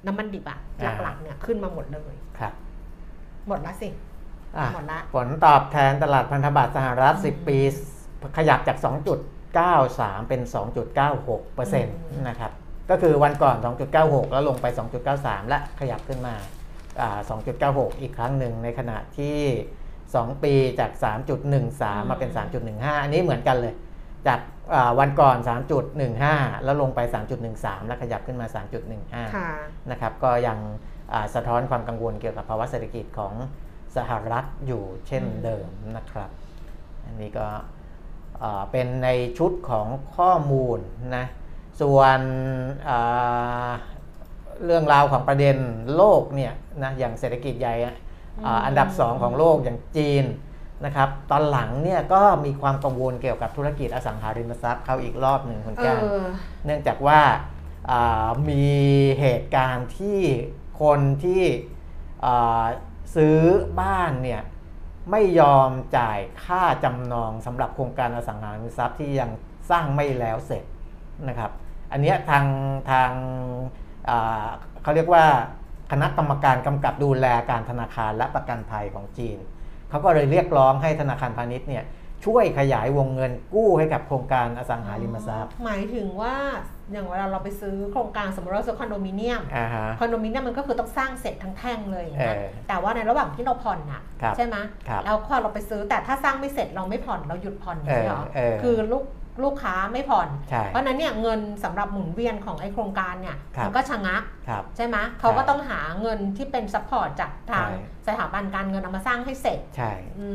S2: น้ำมันดิบอะ
S3: อ่า
S2: หลักๆเนี่ยขึ้นมาหมดเลย
S3: ครับ
S2: หมดละสิ
S3: อะ
S2: หมดละ
S3: ผลตอบแทนตลาดพันธบัตรสหรัฐ
S2: อืม
S3: 10 ปี ขยับจาก 2.93 เป็น 2.96เปอร์เซ็นต์
S2: อืม
S3: นะครับก็คือวันก่อน 2.96 แล้วลงไป 2.93 และขยับขึ้นมาอ่า2.96 อีกครั้งหนึ่งในขณะที่ 2 ปีจาก 3.13 มาเป็น 3.15 อันนี้เหมือนกันเลย จากอ่าวันก่อน 3.15 แล้วลงไป 3.13 แล้วขยับขึ้นมา 3.15
S2: ค่ะ
S3: นะครับ ก็ยังอ่าสะท้อนความกังวลเกี่ยวกับภาวะเศรษฐกิจของสหรัฐอยู่เช่น
S2: อืม
S3: เดิมนะครับ อันนี้ก็อ่าเป็นในชุดของข้อมูลนะ ส่วนอ่าเรื่องราวของประเด็นโลกเนี่ยนะ อย่างเศรษฐกิจใหญ่ อะอ่าอันดับ 2 ของโลกอย่างจีนนะครับตอนหลังเนี่ยก็มีความกังวลเกี่ยวกับธุรกิจอสังหาริมทรัพย์เข้าอีกรอบหนึ่งคุณ
S2: เอ
S3: การ
S2: อ
S3: เนื่องจากว่าอ่ามีเหตุการณ์ที่คนที่อ่าซื้อบ้านเนี่ยไม่ยอมจ่ายค่าจำนองสำหรับโครงการอสังหาริมทรัพย์ที่ยังสร้างไม่แล้วเสร็จนะครับ อันเนี้ยทางทางอ่าเขาเรียกว่า คณะกรรมการกำกับดูแลการธนาคารและประกันภัยของจีน เขาก็เลยเรียกร้องให้ธนาคารพาณิชย์เนี่ยช่วยขยายวงเงินกู้ให้กับโครงการอสังหาริมทรัพย์
S2: หมายถึงว่าอย่างเวลาเราไปซื้อโครงการสมมติเราซื้อคอนโดมิเนียม
S3: อ่าฮะ
S2: คอนโดมิเนียมมันก็คือต้องสร้างเสร็จทั้งแท่งเลยอย่างเงี้ย
S3: เออ
S2: แต่ว่าในระหว่างที่เราผ่อนน่ะ
S3: ครับ
S2: ใช่ไหม
S3: ครับ
S2: แล้วพอเราไปซื้อแต่ถ้าสร้างไม่เสร็จเราไม่ผ่อนเราหยุดผ่อนอย่างนี้เหรอ
S3: เออเออ
S2: คือลูก ลูกค้าไม่ผ่อน
S3: ใช่
S2: เพราะฉะนั้นเนี่ยเงินสำหรับหมุนเวียนของไอ้โครงการเนี่ย
S3: ครับ
S2: มันก็ชะงัก
S3: ครับ
S2: ใช่ไหมเขาก็ต้องหาเงินที่เป็น support จากทาง
S3: ใช่
S2: สถาบันการเงินเอามาสร้างให้เสร็จ
S3: ใช่
S2: อื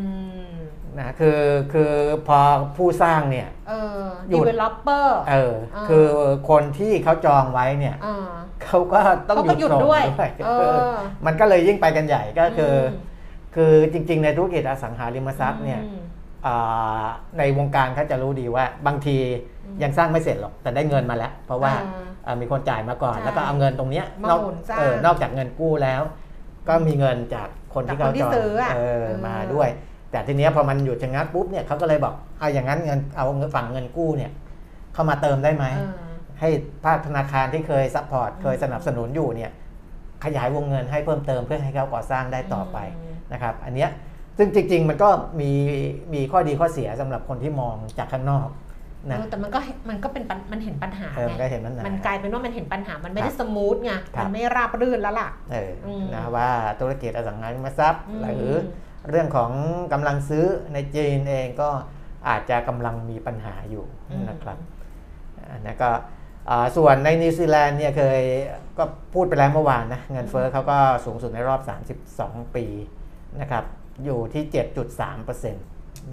S2: ม
S3: นะคือคือพอผู้สร้างเนี่ย
S2: เออ
S3: หยุด
S2: developer
S3: เออ
S2: อ่า
S3: คือคนที่เขาจองไว้เนี่ย
S2: อ่า
S3: เขาก็ต้อง
S2: เขา
S3: ห
S2: ก็
S3: ยุด
S2: หยุด
S3: ส่ง
S2: ด้วย
S3: ด้วย
S2: เอ
S3: เออ
S2: อ
S3: มันก็เลยยิ่งไปกันใหญ่ก็คืออ
S2: ม
S3: คือจริง ๆ ในธุรกิจอสังหาริมทรัพย์เนี่ย
S2: อืม
S3: อ่า ในวงการเขาจะรู้ดีว่าบางที
S2: อืม
S3: ยังสร้างไม่เสร็จหรอกแต่ได้เงินมาแล้ว เพราะว่า
S2: อ่า
S3: เอ่อมีคนจ่ายมาก่อน
S2: ใช่
S3: แล้วก็เอาเงินตรงเนี้ย
S2: มาน
S3: อก
S2: หมุนสร้าง
S3: เออนอกจากเงินกู้แล้ว ก็มีเงินจากคนที่
S2: จาก
S3: เขา
S2: คนที่
S3: จอง
S2: ซื้ออะ
S3: เออ
S2: เออ
S3: มาด้วย แต่ทีเนี้ยพอมันหยุดชะงักปุ๊บเนี่ยเขาก็เลยบอกเอาอย่างนั้นเงินเอาเงินฝั่งเงินกู้เนี่ยเข้ามาเติมได้ไหม
S2: เออ
S3: ให้ภาคธนาคารที่เคย support เคยสนับสนุนอยู่เนี่ยขยายวงเงินให้เพิ่มเติมเพื่อให้เขาก่อสร้างได้ต่อไป
S2: อืม
S3: นะครับ อันเนี้ย ซึ่งจริง ๆ มันก็มีมีข้อดีข้อเสียสำหรับคนที่มองจากข้างนอกนะ
S2: เออแต่มันก็มันก็เป็นปัญมันเห็นปัญหา
S3: เออ
S2: ไง
S3: มันก็เห็นมันหนา
S2: มันกลายเป็นว่ามันเห็นปัญหามันไม่
S3: ครั
S2: ได้
S3: บ
S2: smooth ไง
S3: ครับ
S2: มันไม่ราบรื่นแล้วล่ะ
S3: เอออ
S2: ม
S3: นะว่าธุรกิจอสังหาริมทรัพย์
S2: อืม
S3: หรือเรื่องของกำลังซื้อในจีนเองก็อาจจะกำลังมีปัญหาอยู่นะครับอันนะก็อ่าส่วนในนิวซีแลนด์เนี่ยเคยก็พูดไปแล้วเมื่อวานนะเงินเฟ้อเขาก็สูงสุดในรอบ 32 ปีนะครับ อยู่ที่ 7.3%น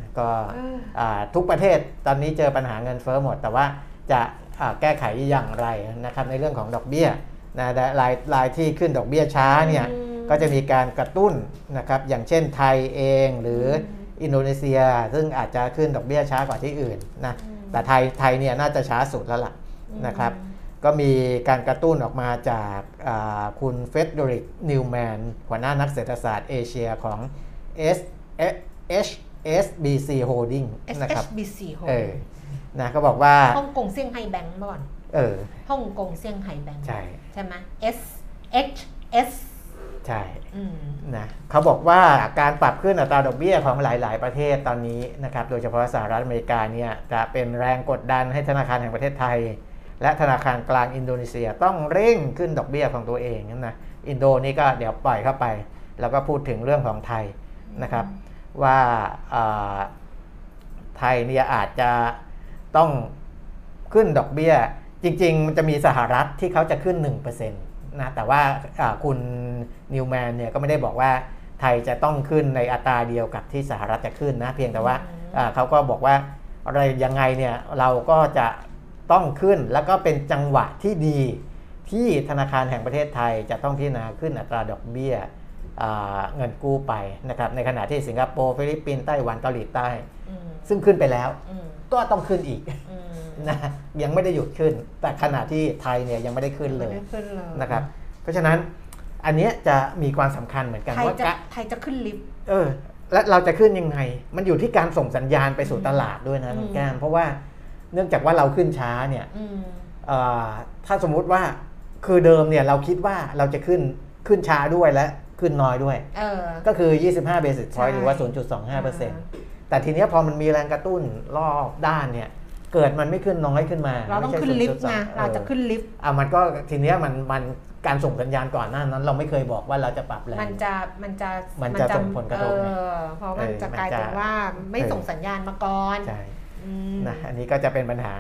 S3: ะก็
S2: เออ
S3: อ่าทุกประเทศตอนนี้เจอปัญหาเงินเฟ้อหมด แต่ว่าจะอ่าแก้ไขอย่างไรนะครับในเรื่องของดอกเบี้ยนะและรายรายที่ขึ้นดอกเบี้ยช้าเนี่ย
S2: อืม
S3: ก็จะมีการกระตุ้นนะครับอย่างเช่นไทยเองหรืออ
S2: ม
S3: อินโดนีเซีย ซึ่งอาจจะขึ้นดอกเบี้ยช้ากว่าที่อื่นนะ
S2: อืม
S3: แต่ไทยไทยเนี่ยน่าจะช้าสุดแล้วล่ะนะครับ
S2: อืม
S3: ก็มีการกระตุ้นออกมาจากอ่าคุณเฟดริกนิวแมนหัวหน้านักเศรษฐศาสตร์เอเชียของ HSBC Holding นะครับ
S2: HSBC โฮ
S3: เออนะก็บอกว่า
S2: ฮ่องกงเซี่ยงไฮ้แบงก์เมื่อก่อน
S3: เออ
S2: ฮ่องกงเซี่ยงไฮ้แบงก์
S3: ใช่
S2: ใช่ไหม S H S
S3: ใช่
S2: อืม
S3: นะเขาบอกว่าการปรับขึ้นอัตราดอกเบี้ยของหลาย ๆ ประเทศตอนนี้นะครับโดยเฉพาะสหรัฐอเมริกาเนี่ยจะเป็นแรงกดดันให้ธนาคารแห่งประเทศไทย และธนาคารกลางอินโดนีเซียต้องเร่งขึ้นดอกเบี้ยของตัวเองนะอินโดนี่ก็เดี๋ยวปล่อยเข้าไป แล้วก็พูดถึงเรื่องของไทย นะครับว่าอ่าไทยเนี่ยอาจจะต้องขึ้นดอกเบี้ย จริง ๆ มันจะมีสหรัฐที่เขาจะขึ้น 1%นะแต่ว่าอ่าคุณนิวแมนเนี่ยก็ไม่ได้บอกว่าไทยจะต้องขึ้นในอัตราเดียวกับที่สหรัฐจะขึ้นนะเพียงแต่ว่า
S2: อืม
S3: อ่าเขาก็บอกว่าอะไรยังไงเนี่ยเราก็จะต้องขึ้นแล้วก็เป็นจังหวะที่ดีที่ธนาคารแห่งประเทศไทยจะต้องพิจารณาขึ้นอัตราดอกเบี้ยอ่า เงินกู้ไปนะครับในขณะที่สิงคโปร์ฟิลิปปินส์ไต้หวันเกาหลีใต้
S2: อืม
S3: ซึ่งขึ้นไปแล้ว
S2: อืม
S3: ก็ต้องขึ้นอีก
S2: อืม
S3: นะยังไม่ได้หยุดขึ้น แต่ขณะที่ไทยเนี่ยยังไม่ได้ขึ้นเลย
S2: ไม่ได้ขึ้นเลย
S3: นะครับเพราะฉะนั้นอันเนี้ยจะมีความสำคัญเหมือนกัน
S2: ไทย
S3: ว่า
S2: จะ
S3: กะ
S2: ไทยจะขึ้นลิฟต์
S3: เออและเราจะขึ้นยังไง มันอยู่ที่การส่งสัญญาณไปสู่ตลาดด้วยนะ
S2: อืม
S3: น้องแก้มเพราะว่าเนื่องจากว่าเราขึ้นช้าเนี่ย
S2: อืม
S3: เอ่อถ้าสมมุติว่าคือเดิมเนี่ยเราคิดว่าเราจะขึ้นขึ้นช้าด้วยและ ขึ้นน้อยด้วย
S2: เออ
S3: ก็คือ 25 basis
S2: ใช่
S3: point หรือว่า 0.25%แต่ทีเนี้ยพอมันมีแรงกระตุ้นรอบด้านเนี่ยเกิดมันไม่ขึ้นน้อยขึ้นมา
S2: เราต้อง
S3: ไม่ใช่
S2: ขึ้นลิฟต์ไง
S3: 0.2
S2: เราจะขึ้นลิฟต์
S3: อะมันก็ทีเนี้ยมันมันการส่งสัญญาณก่อนหน้านั้น เราไม่เคยบอกว่าเราจะปรับแรง
S2: มันจะมันจะ
S3: มันจะส่งผลกระทบ
S2: เอ
S3: ไง
S2: อเพราะมัน
S3: เออ
S2: จะ
S3: มัน
S2: กลายเป็น
S3: จะ
S2: ว่าไม่
S3: เออ
S2: ส่งสัญญาณมาก่อน
S3: ใช่
S2: อืม
S3: นะอันนี้ก็จะเป็นปัญหา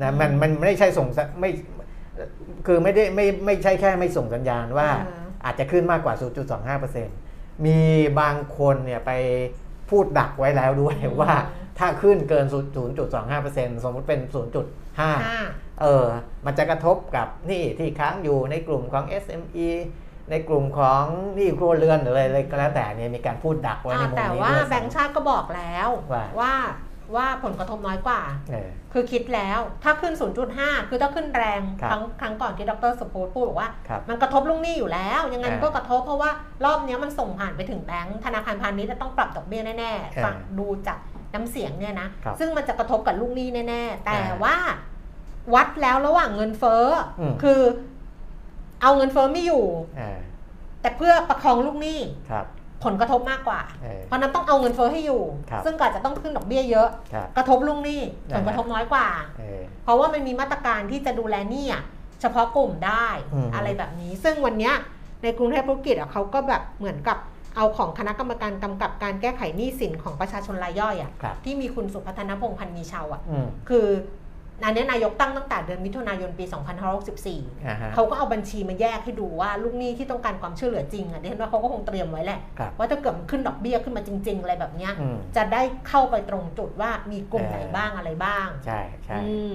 S3: นะ
S2: อืม
S3: มันมันไม่ใช่ส่งสัญไม่คือไม่ได้ไม่ไม่ใช่แค่ไม่ส่งสัญญาณว่า
S2: อ่า
S3: อาจจะขึ้นมากกว่า 0.25%มีบางคนเนี่ยไปพูดดักไว้แล้วด้วยว่าถ้าขึ้นเกิน 0.25%สมมติเป็น 0.5
S2: ห้า
S3: เออ มันจะกระทบกับหนี่ที่ค้างอยู่ในกลุ่มของ SME ในกลุ่มของหนี่ครัวเรือนหรืออะไรก็แล้วแต่เนี่ยมีการพูดดักไว้ใน
S2: อ่า
S3: มุม
S2: แต่
S3: นี้
S2: ว่า
S3: ด้วย
S2: แบงค์ชาติก็บอกแล้ว
S3: ว่า
S2: ว่าว่าผลกระทบน้อยกว่า
S3: เออ
S2: คือคิดแล้วถ้าขึ้น 0.5 คือถ้าขึ้นแรง
S3: ครับ
S2: ครั้งครั้งก่อนที่ดรสปูตพูดบอกว่า
S3: ครับ
S2: มันกระทบลูกหนี้อยู่แล้ว ยังไงมันก็
S3: อ่าก
S2: ระทบเพราะว่ารอบเนี้ยมันส่งผ่านไปถึงแบงค์ธนาคารพาณิชย์จะต้องปรับดอกเบี้ยแน่ๆฟังดูจากน้ำเสียงเนี่ยนะ
S3: ครับ
S2: ซึ่งมันจะกระทบกับลูกหนี้แน่ๆ แต่
S3: อ่า
S2: ว่าวัดแล้วระหว่างเงินเฟ้ออ
S3: ม
S2: คือ เอาเงินเฟ้อไม่อยู่
S3: อ่า
S2: แต่เพื่อประคองลูกหนี้
S3: ครับ
S2: ผลกระทบมากกว่า
S3: เออ
S2: เพราะฉะนั้นต้องเอาเงินเฟ้อให้อยู่
S3: ครับ
S2: ซึ่งก็อาจจะต้องขึ้นดอกเบี้ยเยอะ
S3: ครับ
S2: กระทบลูกหนี้ผลกระทบน้อยกว่า
S3: เออ
S2: เพราะว่ามันมีมาตรการที่จะดูแลหนี้อะเฉพาะกลุ่มได้
S3: อืม
S2: อะไรแบบนี้ ซึ่งวันเนี้ยในกรุงเทพธุรกิจอะเขาก็แบบเหมือนกับเอาของคณะกรรมการกำกับการแก้ไขหนี้สินของประชาชนรายย่อยอะ
S3: ครับ
S2: ที่มีคุณสุพัฒนพงษ์พันธ์มีชาวอะ
S3: อืม
S2: คือ อันเนี้ยนายกตั้งตั้งแต่เดือนมิถุนายนปี 2564
S3: อ่าฮะ
S2: เขาก็เอาบัญชีมาแยกให้ดูว่าลูกหนี้ที่ต้องการความช่วยเหลือจริงอะเนี่ยว่าเขาก็คงเตรียมไว้แหละ
S3: ครับ
S2: ว่าถ้าเกิดมันขึ้นดอกเบี้ยขึ้นมาจริง ๆ อะไรแบบเนี้ย
S3: อืม
S2: จะได้เข้าไปตรงจุดว่ามีกลุ่ม
S3: เออ
S2: ไหนบ้างอะไรบ้าง
S3: ใช่ใช่
S2: อืม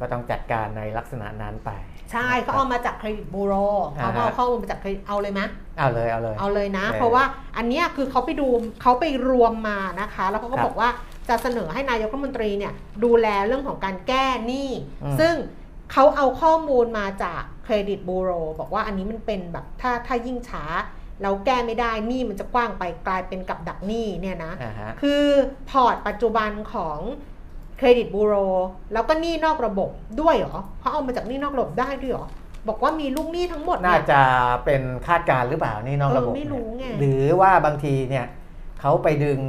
S3: ก็ต้องจัดการในลักษณะนั้นไป
S2: ใช่เขาเอามาจากเครดิตบูโร
S3: อ่า
S2: เขา
S3: ฮะ
S2: ก็เอาข้อมูลมาจากเครดิตเอาเลยไหม
S3: เอาเลยเอาเลย
S2: เอาเลยนะ
S3: เออ
S2: เพราะว่าอันเนี้ยคือเขาไปดูเขาไปรวมมานะคะ แล้วเขาก็
S3: ครับ
S2: บอกว่า จะเสนอให้นายกรัฐมนตรีเนี่ยดูแลเรื่องของการแก้หนี้
S3: อืม
S2: ซึ่งเขาเอาข้อมูลมาจากเครดิตบูโรบอกว่าอันนี้มันเป็นแบบถ้าถ้ายิ่งช้า เราแก้ไม่ได้หนี้มันจะกว้างไปกลายเป็นกับดักหนี้เนี่ยนะ
S3: อ่าฮะ
S2: คือ port ปัจจุบันของเครดิตบูโรแล้วก็หนี้นอกระบบด้วยเหรอเขาเอามาจากหนี้นอกระบบได้ด้วยเหรอ บอกว่ามีลูกหนี้ทั้งหมด
S3: น่า
S2: เนี่ย
S3: จะเป็นคาดการณ์หรือเปล่านี่นอกระบบ
S2: เออไม่รู้ไง
S3: เนี่ยหรือว่าบางทีเนี่ยเขาไปดึง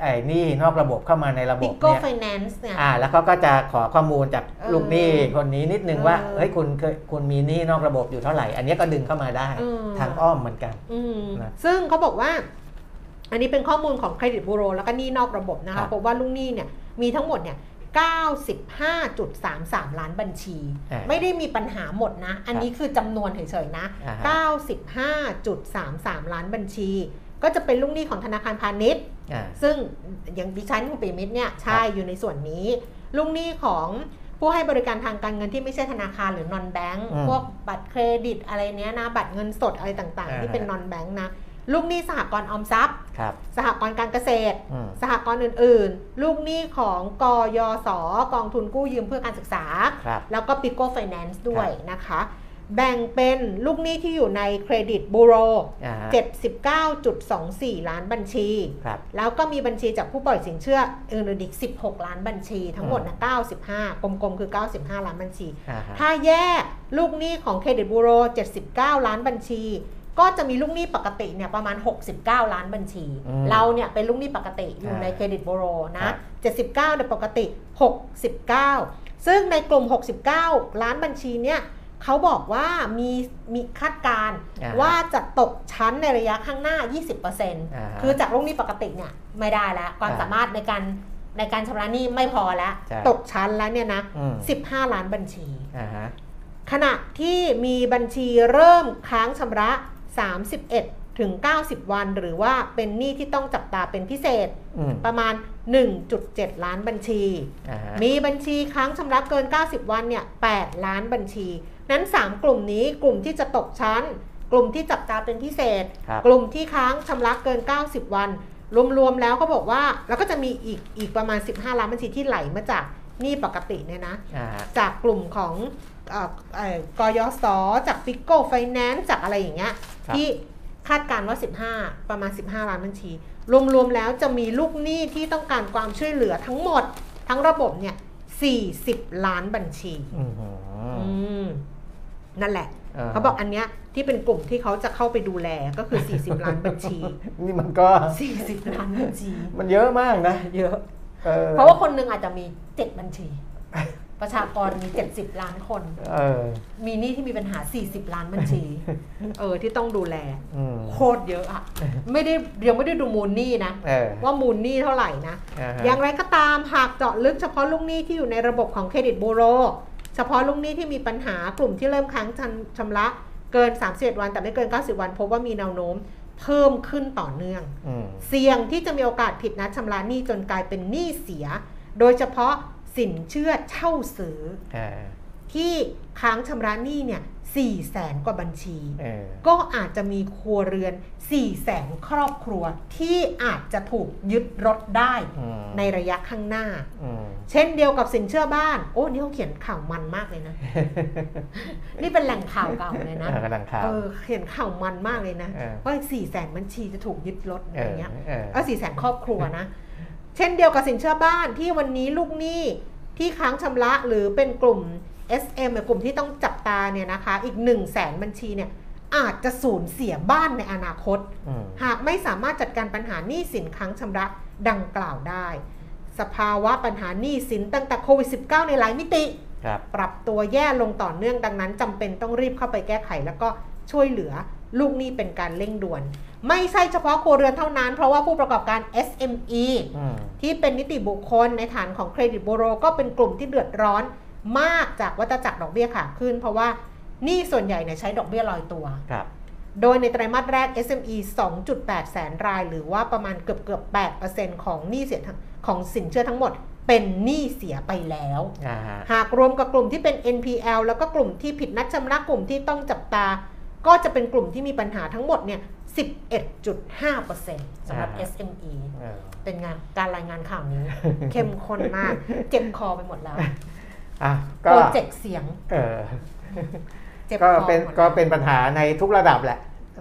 S3: ไอ้หนี้นอกระบบเข้ามาในระบพิ
S2: โก้
S3: เนี่ย
S2: ไฟแนนซ์เนี่ย
S3: อ่าแล้วเขาก็จะขอข้อมูลจาก
S2: เออ
S3: ลูกหนี้คนนี้นิดนึงว่า
S2: เออ
S3: เฮ้ยคุณเคยคุณมีหนี้นอกระบบอยู่เท่าไหร่ อันนี้ก็ดึงเข้ามาได้
S2: เออ
S3: ทางอ้อมเหมือนกัน
S2: อืม
S3: นะ
S2: ซึ่งเขาบอกว่า อันนี้เป็นข้อมูลของเครดิตบูโรแล้วก็หนี้นอกระบบนะ
S3: ครั
S2: คะ
S3: บ
S2: พบว่าลูกหนี้เนี่ยมีทั้งหมดเนี่ย 95.33 ล้านบัญชี
S3: อ่า
S2: ไม่ได้มีปัญหาหมดนะ อันนี้คือจำนวนเฉยๆนะ
S3: อ่าฮะ
S2: 95.33 ล้านบัญชี ก็จะเป็นลูกหนี้ของธนาคารพาณิชย์
S3: อ่า
S2: ซึ่งอย่างดิฉันคุณปิยมิตรเนี่ยใช่
S3: ครับ
S2: อยู่ในส่วนนี้ลูกหนี้ของผู้ให้บริการทางการเงินที่ไม่ใช่ธนาคารหรือนอนแบงก์
S3: อืม
S2: พวกบัตรเครดิตอะไรเนี้ยนะ บัตรเงินสดอะไรต่างๆ
S3: อ่า
S2: ที่เป็นนอนแบงก์นะลูกหนี้สหกรณ์ออมทรัพย์
S3: ครับ
S2: สหกรณ์การเกษตร
S3: อืม
S2: สหกรณ์อื่นๆ ลูกหนี้ของกยศกองทุนกู้ยืมเพื่อการศึกษา
S3: ครับ
S2: แล้วก็ปิโก้ไฟแนนซ์ด้วย
S3: ครับ
S2: นะคะ แบ่งเป็นลูกหนี้ที่อยู่ในเครดิตบูโร
S3: อ่าฮะ
S2: 79.24 ล้านบัญชี
S3: ครับ
S2: แล้วก็มีบัญชีจากผู้ปล่อยสินเชื่ออื่นๆอีก 16 ล้านบัญชี ทั้งหมดนะ95 กลมๆ คือ 95 ล้านบัญชี
S3: อ่าฮะ
S2: ถ้าแยกลูกหนี้ของเครดิตบูโร 79 ล้านบัญชี ก็จะมีลูกหนี้ปกติเนี่ยประมาณ 69 ล้านบัญชี
S3: อืม
S2: เราเนี่ยเป็นลูกหนี้ปกติอยู่
S3: อ่า
S2: ในเครดิตบูโร
S3: ค
S2: นะ
S3: รับ
S2: 79เนี่ยปกติ 69 ซึ่งในกลุ่ม 69 ล้านบัญชีเนี่ย เขาบอกว่ามีมีคาดการณ์
S3: อ่าฮะ
S2: ว่าจะตกชั้นในระยะข้างหน้า 20%
S3: อ่าฮะ
S2: คือจากลูกหนี้ปกติเนี่ยไม่ได้แล้วความ
S3: อ่า
S2: สามารถในการในการชำระหนี้ไม่พอแล้ว
S3: ใช่
S2: ตกชั้นแล้วเนี่ยนะ
S3: อืม
S2: 15 ล้านบัญชี
S3: อ่าฮะ
S2: ขณะที่มีบัญชีเริ่มค้างชำระ 31 ถึง 90 วัน หรือว่าเป็นหนี้ที่ต้องจับตาเป็นพิเศษ
S3: อืม
S2: ประมาณ 1.7 ล้านบัญชี
S3: อ่าฮะ
S2: มีบัญชีค้างชำระเกิน 90 วันเนี่ย 8 ล้านบัญชี นั้น 3 กลุ่มนี้กลุ่มที่จะตกชั้น กลุ่มที่จับตาเป็นพิเศษ
S3: ครับ
S2: กลุ่มที่ค้างชำระเกิน 90 วัน รวมๆแล้วก็บอกว่าแล้วก็จะมีอีกอีกประมาณ 15 ล้านบัญชีที่ไหลมาจากหนี้ปกติเนี่ยนะ
S3: อ่าฮะ
S2: จากกลุ่มของเอ่อเอ่อกยศจากฟิกโกไฟแนนซ์จากอะไรอย่างเงี้ย
S3: ครับ
S2: ที่คาดการณ์ว่า 15 ประมาณ 15 ล้านบัญชี รวมๆแล้วจะมีลูกหนี้ที่ต้องการความช่วยเหลือทั้งหมด ทั้งระบบเนี่ย 40 ล้านบัญชี
S3: อืมหือ
S2: อืม นั่นแหละ
S3: อ่า
S2: เขาบอกอันเนี้ยที่เป็นกลุ่มที่เขาจะเข้าไปดูแลก็คือ 40 ล้านบัญชี
S3: นี่มันก็
S2: 40 ล้านบัญชี
S3: มันเยอะมากนะ
S2: เยอะ
S3: ออ
S2: เพราะว่าคนหนึ่งอาจจะมี 7 บัญชี ประชากรมี 70 ล้านคน
S3: เออ
S2: มีหนี้ที่มีปัญหา 40 ล้านบัญชี เออที่ต้องดูแล
S3: อืม
S2: โคตรเยอะอะไม่ได้ยังไม่ได้ดูมูลหนี้นะ
S3: เออ
S2: ว่ามูลหนี้เท่าไหร่นะ
S3: อ่าฮะ
S2: อย่างไรก็ตามหากเจาะลึกเฉพาะลูกหนี้ที่อยู่ในระบบของเครดิตบูโร เฉพาะลูกหนี้ที่มีปัญหากลุ่มที่เริ่มค้างชำระเกิน 31 วัน แต่ไม่เกิน 90 วัน พบว่ามีแนวโน้มเพิ่มขึ้นต่อเนื่อง
S3: อืม
S2: เสี่ยงที่จะมีโอกาสผิดนัดชำระหนี้จนกลายเป็นหนี้เสีย โดยเฉพาะสินเชื่อเช่าซื้อ
S3: อ่า
S2: ที่ค้างชำระหนี้เนี่ย 4แสนกว่าบัญชี
S3: เออ
S2: ก็อาจจะมีครัวเรือน4แสนครอบครัวที่อาจจะถูกยึดรถได้
S3: อืม
S2: ในระยะข้างหน้า
S3: อืม
S2: เช่นเดียวกับสินเชื่อบ้าน โอ้นี่เขาเขียนข่าวมันมากเลยนะ นี่เป็นแหล่งข่าวเก่าเลยนะ
S3: เออกำลังข่าว
S2: เออเขียนข่าวมันมากเลยนะ
S3: เออ
S2: ว่าสี่แสนบัญชีจะถูกยึดรถอะไรเงี้ย
S3: เออ
S2: เออสี่แสนครอบครัวนะ เช่นเดียวกับสินเชื่อบ้านที่วันนี้ลูกหนี้ที่ค้างชำระหรือเป็นกลุ่ม SM หรือกลุ่มที่ต้องจับตาเนี่ยนะคะอีก 1 0 0 0 0แสนบัญชีเนี่ยอาจจะสูญเสียบ้านในอนาคต
S3: อืม
S2: หากไม่สามารถจัดการปัญหาหนี้สินค้างชำระดังกล่าวได้ สภาวะปัญหาหนี้สินตั้งแต่โควิด -19 ในหลายมิติ
S3: ครับ
S2: ปรับตัวแย่ลงต่อเนื่องดังนั้นจำเป็นต้องรีบเข้าไปแก้ไข แล้วก็ช่วยเหลือลูกหนี้เป็นการเร่งด่วน ไม่ใช่เฉพาะครัวเรือนเท่านั้น เพราะว่าผู้ประกอบการ SME
S3: อืม
S2: ที่เป็นนิติบุคคลในฐานของเครดิตบูโรก็เป็นกลุ่มที่เดือดร้อน มากจากวัฏจักรดอกเบี้ยขาขึ้น เพราะว่าหนี้ส่วนใหญ่เนี่ยใช้ดอกเบี้ยลอยตัว
S3: ครับ
S2: โดยในไตรมาสแรก SME 2.8 แสนราย หรือว่าประมาณเกือบเกือบ8%ของหนี้เสียทั้งของสินเชื่อทั้งหมดเป็นหนี้เสียไปแล้ว
S3: อ่าฮะ
S2: หากรวมกับกลุ่มที่เป็น NPL แล้วก็กลุ่มที่ผิดนัดชำระกลุ่มที่ต้องจับตา ก็จะเป็นกลุ่มที่มีปัญหาทั้งหมดเนี่ย11.5%สำหรับ SME
S3: เออ
S2: เป็นงานการรายงานข่าวนี้ เข้มข้นมาก เจ็บคอไปหมดแล้ว
S3: อะ
S2: โป
S3: ก็
S2: รเจกต์เสียง
S3: เออ
S2: เจ็บค
S3: ก็
S2: อ
S3: เป็น
S2: หมดแล้ว
S3: ก็เป็นปัญหาในทุกระดับแหละ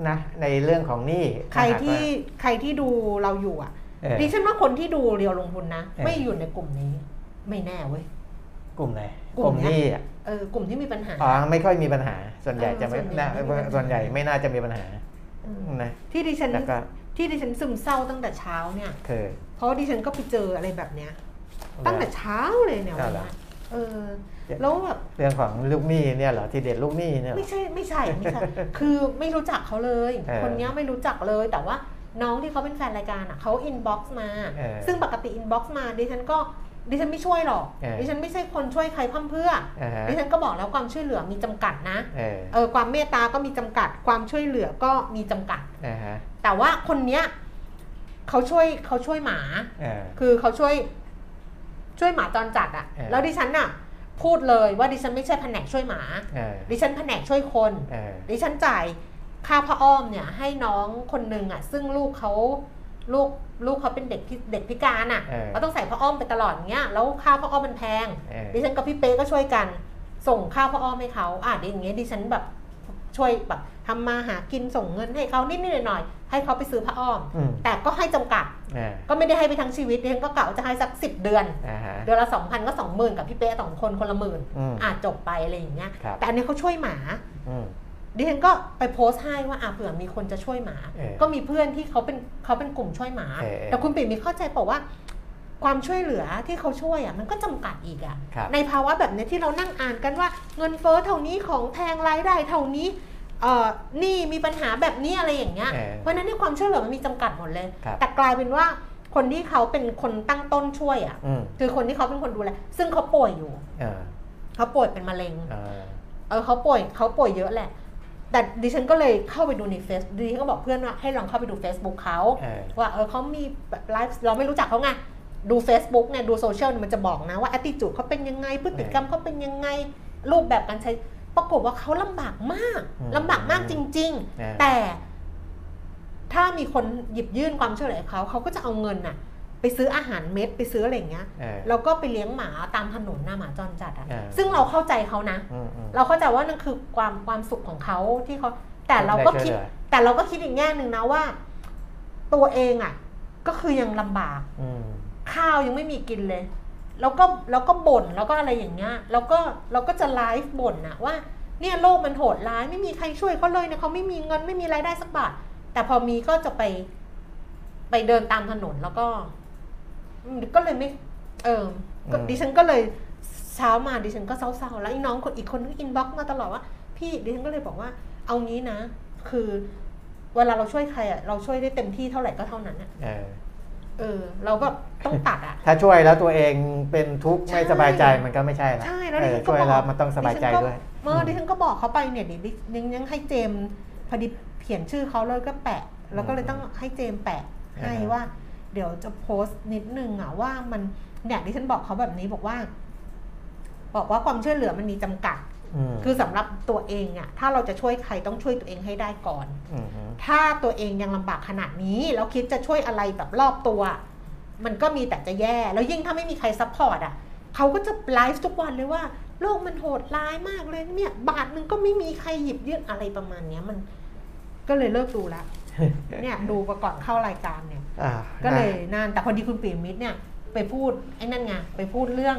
S3: นะในเรื่องของหนี้
S2: ใครที่ใครที่ดูเราอยู่อะ
S3: เออ
S2: ดิฉันว่าคนที่ดูเรียวลงทุนนะ
S3: เออ
S2: ไม่อยู่ในกลุ่มนี้ ไม่แน่เว้ย
S3: กลุ่มไหน
S2: กลุ่ม
S3: หนี้
S2: เนี้ย
S3: อะ
S2: เออกลุ่มที่มีปัญหา
S3: อ๋อไม่ค่อยมีปัญหา ส่วนใหญ่
S2: เออ
S3: จะไม่
S2: ส่วนใหญ่
S3: น่า
S2: ไม่มีปัญหา
S3: ส่วนใหญ่ไม่น่าจะมีปัญหา
S2: อืม
S3: นะ
S2: ที่ดิฉัน
S3: แล้วก็
S2: ที่ดิฉันซึมเศร้าตั้งแต่เช้าเนี่ย
S3: คือ
S2: เพราะว่าดิฉันก็ไปเจออะไรแบบเนี้ย ตั้งแต่เช้าเลยเนี่ย
S3: อ้า
S2: วั
S3: วนเหรอ
S2: เนี้ย เออแล้วแบบ
S3: เรื่องของลูกหนี้เนี่ยเหรอที่เด็ดลูกหนี้เนี่ยเหร
S2: ไม่
S3: อ
S2: ใช่ไม่ใช่ไม่ใช่คือไม่รู้จักเขาเลย
S3: เออ
S2: คนเนี้ยไม่รู้จักเลยแต่ว่าน้องที่เขาเป็นแฟนรายการอะเขา inbox มา
S3: เออ
S2: ซึ่งปกติ inbox มาดิฉันก็ดิฉันไม่ช่วยหรอก
S3: เออ
S2: ดิฉันไม่ใช่คนช่วยใครพร่ำเพรื่อ
S3: อ่าฮะ
S2: ดิฉันก็บอกแล้วความช่วยเหลือมีจำกัดนะ
S3: เออ
S2: เออความเมตตาก็มีจำกัด ความช่วยเหลือก็มีจำกัด
S3: อ่าฮะ
S2: แต่ว่าคนเนี้ยเขาช่วยเขาช่วยหมา
S3: เออ
S2: คือเขาช่วย ช่วยหมาจรจัดอะ
S3: เออ
S2: แล้วดิฉันน่ะพูดเลยว่าดิฉันไม่ใช่แผนกช่วยหมา
S3: เออ
S2: ดิฉันแผนกช่วยคน
S3: เออ
S2: ดิฉันจ่ายค่าผ้าอ้อมเนี่ยให้น้องคนหนึ่งอะซึ่งลูกเขาลูกลูกเขาเป็นเด็กพิเด็กพิการอะ
S3: เออ
S2: เขาต้องใส่ผ้าอ้อมไปตลอดอย่างเงี้ย แล้วค่าผ้าอ้อมมันแพง
S3: เออ
S2: ดิฉันกับพี่เป๊ก็ช่วยกัน ส่งค่าผ้าอ้อมให้เขาอะเดี๋ยวอย่างเงี้ยดิฉันแบบช่วยแบบทำมาหากินส่งเงินให้เขานิดๆหน่อยๆ ให้เขาไปซื้อผ้าอ้อม
S3: อืม
S2: แต่ก็ให้จำกัด
S3: อ่า
S2: ก็ไม่ได้ให้ไปทั้งชีวิตดิฉันก็กะว่าจะให้สักสิบเดือน
S3: อ่าฮะ
S2: เดือนละสองพันก็สองหมื่นกับพี่เป๊สองคนคนละหมื่น
S3: อืม
S2: อะจบไปอะไรอย่างเงี้ย
S3: ครับ
S2: แต่อันนี้เขาช่วยหมา
S3: อืม
S2: ดิฉันก็ไปโพสต์ให้ว่าอะเผื่อมีคนจะช่วยหมา
S3: เออ
S2: ก็มีเพื่อนที่เขาเป็นเขาเป็นกลุ่มช่วยหมา
S3: เออ
S2: แต่คุณปิ่มมีเข้าใจเปล่าว่า ความช่วยเหลือที่เขาช่วยอะมันก็จำกัดอีกอะ
S3: ครับ
S2: ในภาวะแบบเนี้ยที่เรานั่งอ่านกันว่า เงินเฟ้อเท่านี้ของแพงรายได้เท่านี้ เอ่อหนี่มีปัญหาแบบนี้อะไรอย่างเงี้ย
S3: เออ
S2: เพราะฉะนั้นในความช่วยเหลือมันมีจำกัดหมดเลย
S3: ครับ
S2: แต่กลายเป็นว่าคนที่เขาเป็นคนตั้งต้นช่วยอะ
S3: อืม
S2: คือคนที่เขาเป็นคนดูแล ซึ่งเขาป่วยอยู่
S3: เออ
S2: เขาป่วยเป็นมะเร็ง
S3: เออ
S2: เออเขาป่วยเขาป่วยเยอะแหละ แต่ดิฉันก็เลยเข้าไปดูในเฟซดิฉันก็บอกเพื่อนว่าให้ลองเข้าไปดู Facebook เขา
S3: เออ
S2: ว่าเออเขามีแบบไลฟ์เราไม่รู้จักเขาไงดู Facebook เนี่ยดูโซเชียลเนี่ยมันจะบอกนะว่า attitude เขาเป็นยังไงพฤติกรรมเขาเป็นยังไงรูปแบบการใช้ ปรากฏว่าเขาลำบากมาก
S3: อืม
S2: ลำบากมากจริง
S3: เออ
S2: ๆแต่ถ้ามีคนหยิบยื่นความช่วยเหลือให้เขาเขาก็จะเอาเงินน่ะ ไปซื้ออาหารเม็ดไปซื้ออะไรอย่างเงี้ย
S3: เออ
S2: แล้วก็ไปเลี้ยงหมาตามถนนหน้าหมาจรจัดอะ
S3: เออ
S2: ซึ่งเราเข้าใจเขานะ
S3: อืมอืม
S2: เราเข้าใจว่านั่นคือความความสุขของเขาที่เขาแต่เราก็คิด
S3: ได้ช่วยหลือ
S2: แต่เราก็คิดอีกแง่หนึ่งนะว่า ตัวเองอะ ก็คือยังลำบาก
S3: อืม
S2: ข้าวยังไม่มีกินเลย แล้วก็แล้วก็บ่นแล้วก็อะไรอย่างเงี้ยแล้วก็เราก็จะไลฟ์บ่นนะว่าเนี่ยโลกมันโหดร้ายไม่มีใครช่วยเขาเลยเนี่ยเขาไม่มีเงินไม่มีรายได้สักบาทแต่พอมีก็จะไป ไปเดินตามถนนแล้วก็อืมก็เลยไม่ เออก็
S3: อืม
S2: ดิฉันก็เลยเช้ามาดิฉันก็เศร้าๆแล้วอีน้องคนอีกคนนึง inbox มาตลอดว่า พี่ดิฉันก็เลยบอกว่า เอางี้นะ คือ เวลาเราช่วยใครอะเราช่วยได้เต็มที่เท่าไหร่ก็เท่านั้นอะ
S3: เออ
S2: เออเราแบบต้องตัดอะ
S3: ถ้าช่วยแล้วตัวเองเป็นทุกข์
S2: ใช่
S3: ไม่สบายใจมันก็ไม่ใช่ละ
S2: ใช่แล้ว
S3: เอ
S2: ดิ
S3: อ
S2: ฉันก็
S3: ช่วย
S2: บอก
S3: แล้วมันต้องสบายใจด้วย
S2: เมื่อดิฉันก็บอกเขาไปเนี่ยดิดิยังยังให้เจมส์พอดีเขียนชื่อเขาแล้วก็แปะ แล้วก็เลยต้องให้เจมส์แปะให้
S3: อ่าฮะ
S2: ว่า เดี๋ยวจะโพสต์นิดนึงอะว่ามันเนี่ยดิฉันบอกเขาแบบนี้บอกว่า บอกว่าความช่วยเหลือมันมีจำกัด
S3: อืม
S2: คือสำหรับตัวเองอะถ้าเราจะช่วยใครต้องช่วยตัวเองให้ได้ก่อน
S3: อืม
S2: ถ้าตัวเองยังลำบากขนาดนี้แล้วคิดจะช่วยอะไรแบบรอบตัว มันก็มีแต่จะแย่ แล้วยิ่งถ้าไม่มีใคร support อะเขาก็จะไลฟ์ทุกวันเลยว่าโลกมันโหดร้ายมากเลยเนี่ยบาทหนึงก็ไม่มีใครหยิบยื่นอะไรประมาณเนี้ยมันก็เลยเลิกดูละเนี่ยดูมาก่อนเข้ารายการเนี่ย
S3: อ่า
S2: ก็เลย
S3: นะ
S2: นั่นแต่พอดีคุณปีมิตรเนี่ย ไปพูดไอ้นั่นไงไปพูดเรื่อง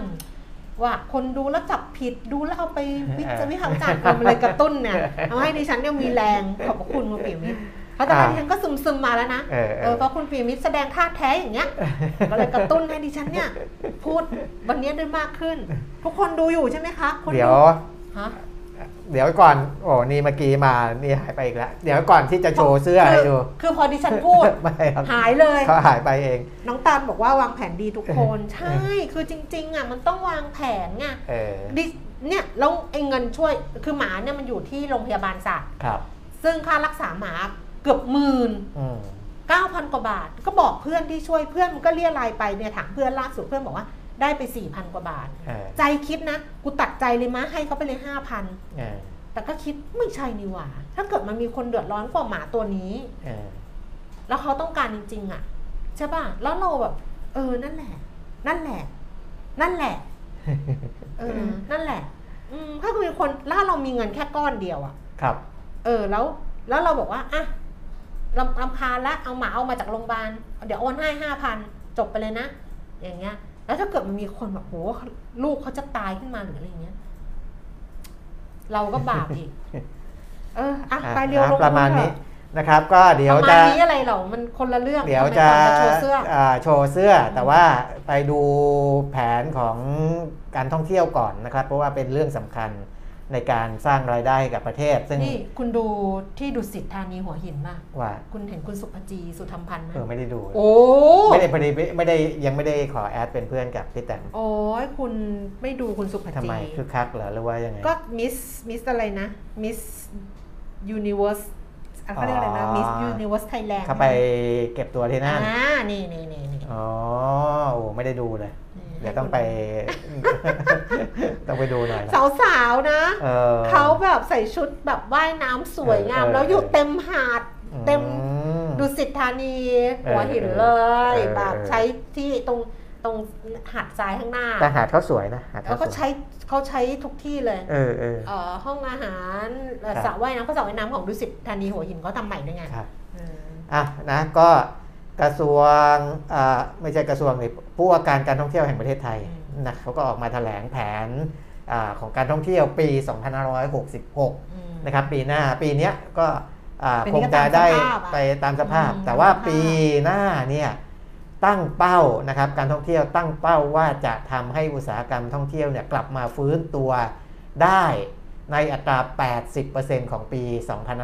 S2: ว่าคนดูแล้วจับผิดดูแล้วเอาไปวิจารณ์วิพากษ์วิจารณ์มันเลยกระตุ้นเนี่ยทำให้ดิฉันเนี่ยมีแรงขอบพระคุณคุณปีมิตรเพราะตอนนั้นดิฉันก็ซึมซึมๆมาแล้วนะ
S3: เออเอ
S2: เอ
S3: อ
S2: อเพราะคุณปีมิตรแสดงท่าแท้อย่างเงี้ยก็เลยกระตุ้นให้ดิฉันเนี่ยพูดวันนี้ได้มากขึ้น ทุกคนดูอยู่ใช่ไหมคะคน
S3: เดี๋ยว
S2: ฮะ
S3: เดี๋ยวก่อนโอ้นี่เมื่อกี้มานี่หายไปอีกแล้วเดี๋ยวก่อนที่จะโชว์เสื้อให้ดู
S2: คือพอดิฉันพูด
S3: ไม่ครับ
S2: หายเลย
S3: เขาหายไปเอง
S2: น้องตาลบอกว่าวางแผนดีทุกคน ใช่คือจริง ๆอะมันต้องวางแผนไง
S3: เออ
S2: ดิเนี่ยแล้วไอ้เงินช่วยคือหมาเนี่ยมันอยู่ที่โรงพยาบาลสัตว์
S3: ครับ
S2: ซึ่งค่ารักษาหมาเกือบหมื่น
S3: อืม
S2: เก้าพันกว่าบาท ก็บอกเพื่อนที่ช่วยเพื่อนมันก็เรียรายไปเนี่ยถามเพื่อนล่าสุดเพื่อนบอกว่า ได้ไปสี่พันกว่าบาท
S3: เออ
S2: ใจคิดนะ กูตัดใจเลยมะให้เขาไปเลยห้าพัน
S3: เออ
S2: แต่ก็คิดไม่ใช่นี่หว่า ถ้าเกิดมันมีคนเดือดร้อนกว่าหมาตัวนี้
S3: เออ
S2: แล้วเขาต้องการจริง ๆ อะ ใช่ป่ะ แล้วเราแบบ เออนั่นแหละ นั่นแหละ นั่นแหละ เออ นั่นแหละ อืมถ้ามีคนล่าเรามีเงินแค่ก้อนเดียวอะ
S3: ครับ
S2: เออแล้วแล้วเราบอกว่าอะลำลำคาญละเอาหมาเอามาจากโรงพยาบาลเดี๋ยวโอนให้ห้าพันจบไปเลยนะ อย่างเงี้ย แล้วถ้าเกิดมันมีคนแบบโหลูกเขาจะตายขึ้นมาหรืออะไรอย่างเงี้ย เราก็บาปอีก เอออะ
S3: อะ
S2: ไปเรียวลง
S3: นะประมาณ
S2: ทุเถ
S3: นี้
S2: อะ
S3: นะครับ ก็เดี๋ยว
S2: ประ
S3: จะ
S2: มาณนี้อะไรเหรอมันคนละเรื่อง
S3: เดี๋ยว
S2: ทำไม
S3: จะ
S2: ก่อนโชว์เสื้อ
S3: อ่าโชว์เสื้อ แต่ว่าไปดูแผนของการท่องเที่ยวก่อนนะครับ เพราะว่าเป็นเรื่องสำคัญ ในการสร้างรายได้ให้กับประเทศ ซึ่ง
S2: นี่คุณดูที่ดุสิตธานีหัวหินป่ะ
S3: ว่า
S2: คุณเห็นคุณสุภจีสุธรรมพันธ์ไหม
S3: เออไม่ได้ดู
S2: โอ้
S3: ไม่ได้พอดีไม่ไม่ได้ยังไม่ได้ขอแอดเป็นเพื่อนกับพี่แตม
S2: โอ้ยคุณไม่ดูคุณสุภ
S3: ทำ
S2: จี
S3: ไมคือคักเหรอหรือว่ายังไง
S2: ก็มิสมิสอะไรนะมิสยูนิเวอร์สเขาเรียกอะไรนะ
S3: อ๋อ
S2: มิสยูนิเวอร์สไทยแลนด์
S3: เข้าไปเก็บตัวที่นั่น
S2: อ่านี่นี่นี่นี่
S3: อ๋อโอ้ไม่ได้ดูเลย
S2: นี่
S3: เดี๋ยวต้องไป ต้องไปดูหน่อยนะ
S2: สาวๆนะ
S3: เออ
S2: เขาแบบใส่ชุดแบบว่ายน้ำสวยงาม
S3: เออ
S2: แล้วอยู่เต็มหาด เต็ม
S3: อืม
S2: ดุสิตธานีหัวหินเลย
S3: เออ
S2: แบบ
S3: เออ
S2: ใช้ที่ตรงตรงหาดทรายข้างหน้า
S3: แต่หาดเขาสวยนะหาด
S2: แล้ว
S3: เขา
S2: ก็
S3: สวย
S2: ใช้เขาใช้ทุกที่เลย
S3: เออเออ
S2: เอ่อห้องอาหารเอ่อ
S3: ครับ
S2: สระว่ายน้ำก็สระว่ายน้ำของดุสิตธานีหัวหินเขาทำใหม่ด้วยไง
S3: ครับ
S2: เออ
S3: อะนะก็ กระทรวงอ่าไม่ใช่กระทรวงเลยผู้ว่าการการท่องเที่ยวแห่งประเทศไทยนะเขาก็ออกมาแถลงแผนอาของการท่องเที่ยวปี 2566
S2: อืม
S3: นะครับ ปีหน้าปีเนี้ยก็อ่า
S2: ปี
S3: ค
S2: นี้
S3: ง
S2: ก็
S3: จะ
S2: ตาม
S3: ได้
S2: สภาพอะ
S3: ไปตามสภาพ
S2: อืม
S3: แต่ว่า
S2: ตามสภาพ
S3: ปีหน้าเนี่ยตั้งเป้านะครับการท่องเที่ยวตั้งเป้าว่าจะทำให้อุตสาหกรรมท่องเที่ยวเนี่ยกลับมาฟื้นตัวได้ในอัตรา 80%ของปี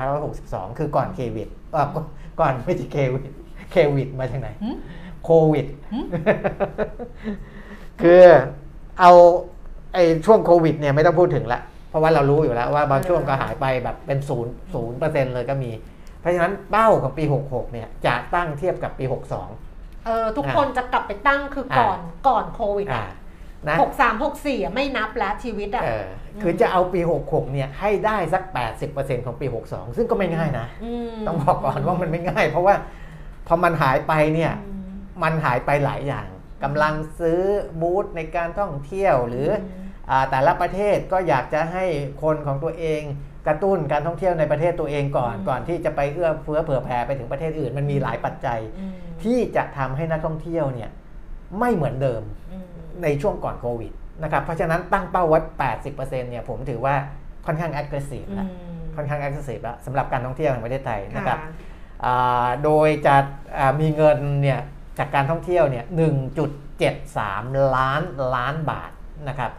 S3: 2562 คือก่อนเควิดเอ่อก่อนก่อนไม่ใช่เควิด เควิดมาจากไหน
S2: หึ
S3: โควิด
S2: หึ
S3: คือเอาไอ้ช่วงโควิดเนี่ยไม่ต้องพูดถึงละ เพราะว่าเรารู้อยู่แล้วว่าบางช่วงก็หายไปแบบเป็นศูนย์ศูนย์เปอร์เซ็นต์เลยก็มี เพราะฉะนั้นเป้าของปี 66 เนี่ยจะตั้งเทียบกับปี 62
S2: เออทุกคนจะกลับไปตั้งคือก่อนก่อนโควิด
S3: อ่านะ
S2: หกสามหกสี่ไม่นับแล้วชีวิตอะ
S3: เออคือจะเอาปี 66 เนี่ยให้ได้สัก 80%ของปี 62 ซึ่งก็ไม่ง่ายนะ
S2: ม
S3: ต้องบอกก่อนว่ามันไม่ง่าย เพราะว่า พอมันหายไปเนี่ย
S2: อืม
S3: มันหายไปหลายอย่างกำลังซื้อบูธในการท่องเที่ยวหรือ
S2: ม
S3: อาแต่ละประเทศก็อยากจะให้คนของตัวเองกระตุ้นการท่องเที่ยวในประเทศตัวเองก่อน
S2: อืม
S3: ก่อนที่จะไปเอื้อเฟื้อเผื่อแผ่ไปถึงประเทศอื่น มันมีหลายปัจจัย
S2: อืม
S3: ที่จะทำให้นักท่องเที่ยวเนี่ยไม่เหมือนเดิม
S2: อืม
S3: ในช่วงก่อนโควิดนะครับเพราะฉะนั้นตั้งเป้าไว้ 80%เนี่ยผมถือว่าค่อนข้าง aggressive แล้วค่อนข้าง aggressive แล้วสำหรับการท่องเที่ยวแห่งประเทศไทยนะครับอ่า โดยจะอ่ามีเงินเนี่ยจากการท่องเที่ยวเนี่ย 1.73 ล้านล้านบาทนะครับ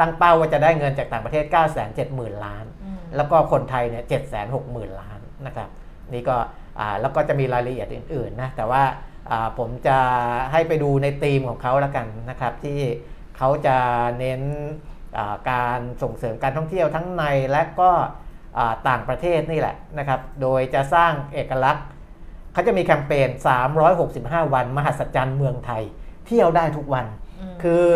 S3: ตั้งเป้าว่าจะได้เงินจากต่างประเทศ 970,000 ล้าน
S2: อืม
S3: แล้วก็คนไทยเนี่ย 760,000 ล้านนะครับ นี่ก็อ่าแล้วก็จะมีรายละเอียดอื่นๆนะ แต่ว่าอ่าผมจะให้ไปดูในธีมของเขาแล้วกันนะครับ ที่เขาจะเน้นอ่าการส่งเสริมการท่องเที่ยวทั้งในและก็อ่า ต่างประเทศนี่แหละนะครับ โดยจะสร้างเอกลักษณ์เขาจะมีแคมเปญ 365 วันมหัศจรรย์เมืองไทย เที่ยวได้ทุกวัน
S2: ม
S3: คือ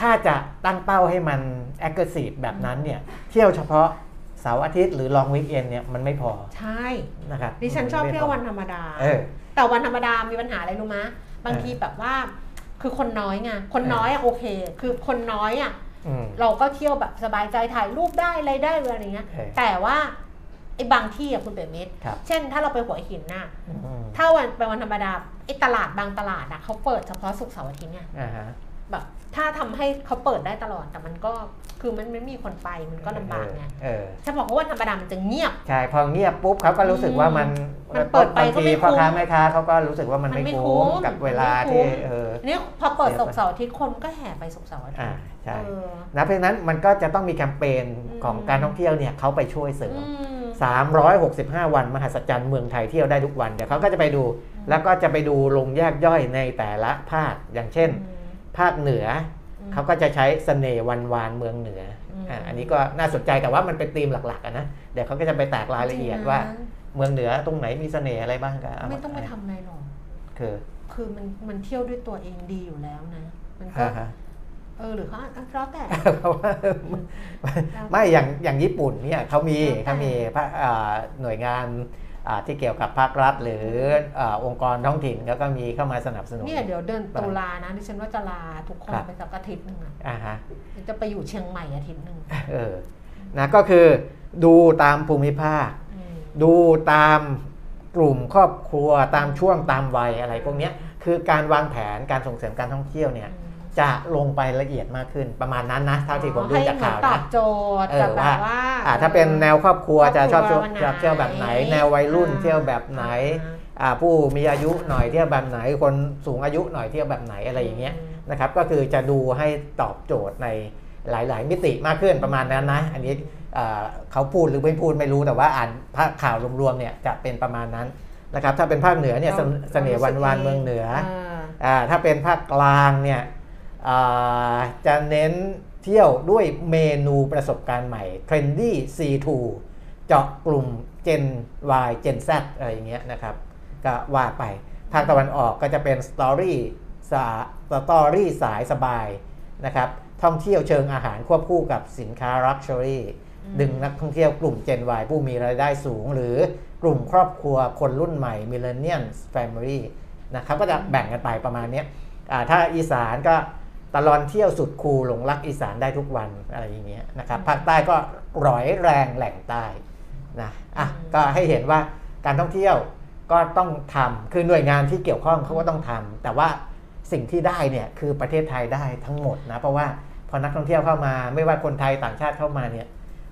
S3: ถ้าจะตั้งเป้าให้มัน aggressive แบบนั้นเนี่ย เที่ยวเฉพาะเสาร์อาทิตย์หรือ long weekend เนี่ยมันไม่พอ
S2: ใช่
S3: นะครับ
S2: ดิฉันชอบ
S3: มัไม่
S2: เที่ยว
S3: พ
S2: วันธรรมดา
S3: เออ
S2: แต่วันธรรมดามีปัญหาอะไรรู้มะ บางทีแบบว่าคือคนน้อยไง คนน้อยอะโอเค คือคนน้อยอะ
S3: อืม
S2: เราก็เที่ยวแบบสบายใจถ่ายรูปได้อะไรได้อะไรเงี้ย
S3: เออ
S2: แต่ว่าไอ้บางที่อะคุณเป๋มิตร
S3: ครับ
S2: เช่น ถ้าเราไปหัวหินน่ะ
S3: อืม
S2: ถ้าวันเป็นวันธรรมดาไอ้ตลาดบางตลาดอะเขาเปิดเฉพาะศุกร์เสาร์อาทิตย์เนี่ย
S3: อ่าฮะ
S2: แบบ ถ้าทำให้เขาเปิดได้ตลอดแต่มันก็คือมันไม่มีคนไปมันก็ลำบากไง
S3: เออ
S2: ฉันบอกว่าวันธรรมดามันจะเงียบ
S3: ใช่ พอเงียบปุ๊บเขาก็รู้สึกว่ามัน
S2: มันเปิดไปก็
S3: บาง
S2: ไม่
S3: ทีพ่อค้า
S2: คุ้ม
S3: แม่ค้าเขาก็รู้สึกว่ามัน
S2: มัน
S3: ไม่
S2: ไม่
S3: คุ้ม
S2: คุ้ม
S3: กับเวลา
S2: มันไม่คุ้
S3: ที่
S2: ม
S3: เออ
S2: นี่พอเปิด
S3: เสียไป
S2: ศุกร์เสาร์อาทิตย์คนก็แห่ไปศุกร์เสาร์อาทิต
S3: อ่า
S2: ย์
S3: ใช่
S2: เออ
S3: นะเพราะฉะนั้นมันก็จะต้องมีแคมเปญของ
S2: อืม
S3: การท่องเที่ยวเนี่ยเขาไปช่วยเสริม
S2: อืม
S3: 365 วันมหัศจรรย์เมืองไทยเที่ยวได้ทุกวันเดี๋ยวเขาก็จะไปดู แล้วก็จะไปดูลงแยกย่อยในแต่ละภาคอย่างเช่น ภาคเหนืออ
S2: ม
S3: เขาก็จะใช้เสน่ห์วันวานเมืองเหนืออ
S2: ม
S3: อ่าอันนี้ก็น่าสนใจแต่ว่ามันเป็นธีมหลักๆอะนะเดี๋ยวเขาก็จะไปแตกรายละเอียดว่า
S2: จริงนะ
S3: เมืองเหนือตรงไหนมีเสน่ห์อะไรบ้างก็เอา
S2: ไม่ต้องไปทำอะไรหรอก
S3: คือ
S2: คือมันมันเที่ยวด้วยตัวเองดีอยู่แล้วนะ มันก็
S3: อ่าฮะ
S2: เออหรือเขาอะแล้วแต่
S3: เพราะว่าไม่อย่างอย่างญี่ปุ่นเนี่ยเขามี
S2: แล้วแต่
S3: เขามีพระอ่าหน่วยงานอ่า ที่เกี่ยวกับภาครัฐ หรืออ่าองค์กรท้องถิ่นเขาก็มีเข้ามาสนับสนุน
S2: เนี่ยเดี๋ยวเดือนตุลานะดิฉันว่าจะลาทุกคน
S3: ครับ
S2: ไปสักอาทิตย์หนึ่งอะ
S3: อ่าฮะ
S2: จะไปอยู่เชียงใหม่อาทิตย์หนึ่ง
S3: เออนะก็คือดูตามภูมิภาค
S2: อืม
S3: ดูตามกลุ่มครอบครัวตามช่วงตามวัยอะไรพวกเนี้ยคือการวางแผนการส่งเสริมการท่องเที่ยวเนี่ย
S2: อืม
S3: จะลงไปละเอียดมากขึ้นประมาณนั้นนะเท่าที่ผมดู
S2: ให้
S3: จาก
S2: เหมือน
S3: ข่าว
S2: ตอ
S3: นะ
S2: บโจทย์
S3: เออ
S2: กับแบบว่า
S3: อ่าถ้าเป็นแนวครอบครัวจะชอบ
S2: ครอบครัว
S3: ชอบเที่ยวแบบไหน
S2: ไหน
S3: แนววัยรุ่น
S2: อ่า
S3: เที่ยวแบบไหนอ่าผู้มีอายุหน่อยเที่ยวแบบไหน คนสูงอายุหน่อยเที่ยวแบบไหนอะไรอย่างเงี้ยนะครับก็คือจะดูให้ตอบโจทย์ในหลาย ๆ มิติมากขึ้นประมาณนั้นนะ อันนี้เอ่อเขาพูดหรือไม่พูดไม่รู้แต่ว่าอ่านภาพข่าวรวม ๆ เนี่ยจะเป็นประมาณนั้นนะครับถ้าเป็นภาคเหนือเนี่ยเสนเสน่ห์วันวานเมืองเหนือาอ่าถ้าเป็นภาคกลางเนี่ยอ่า จะเน้นเที่ยวด้วยเมนูประสบการณ์ใหม่ Trendy C2 เจาะกลุ่ม Gen Y Gen Z อะไรอย่างเงี้ยนะครับ ก็ว่าไป ภาคตะวันออกก็จะเป็นสตอรี่สาสตอรี่สายสบายนะครับ ท่องเที่ยวเชิงอาหารควบคู่กับสินค้า Luxury ดึงนักท่องเที่ยวกลุ่ม Gen Y ผู้มีรายได้สูง หรือกลุ่มครอบครัวคนรุ่นใหม่ Millennial Family นะครับ ก็จะแบ่งกันไปประมาณเนี้ยอ่าถ้าอีสานก็ ตลอนเที่ยวสุดคูลหลงรักอีสานได้ทุกวันอะไรอย่างเงี้ยนะครับภาคใต้ก็ร้อยแรงแหล่งใต้นะอะก็ให้เห็นว่าการท่องเที่ยวก็ต้องทำคือหน่วยงานที่เกี่ยวข้องเขาก็ต้องทำแต่ว่าสิ่งที่ได้เนี่ยคือประเทศไทยได้ทั้งหมดนะเพราะว่าพอนักท่องเที่ยวเข้ามาไม่ว่าคนไทยต่างชาติเข้ามาเนี่ย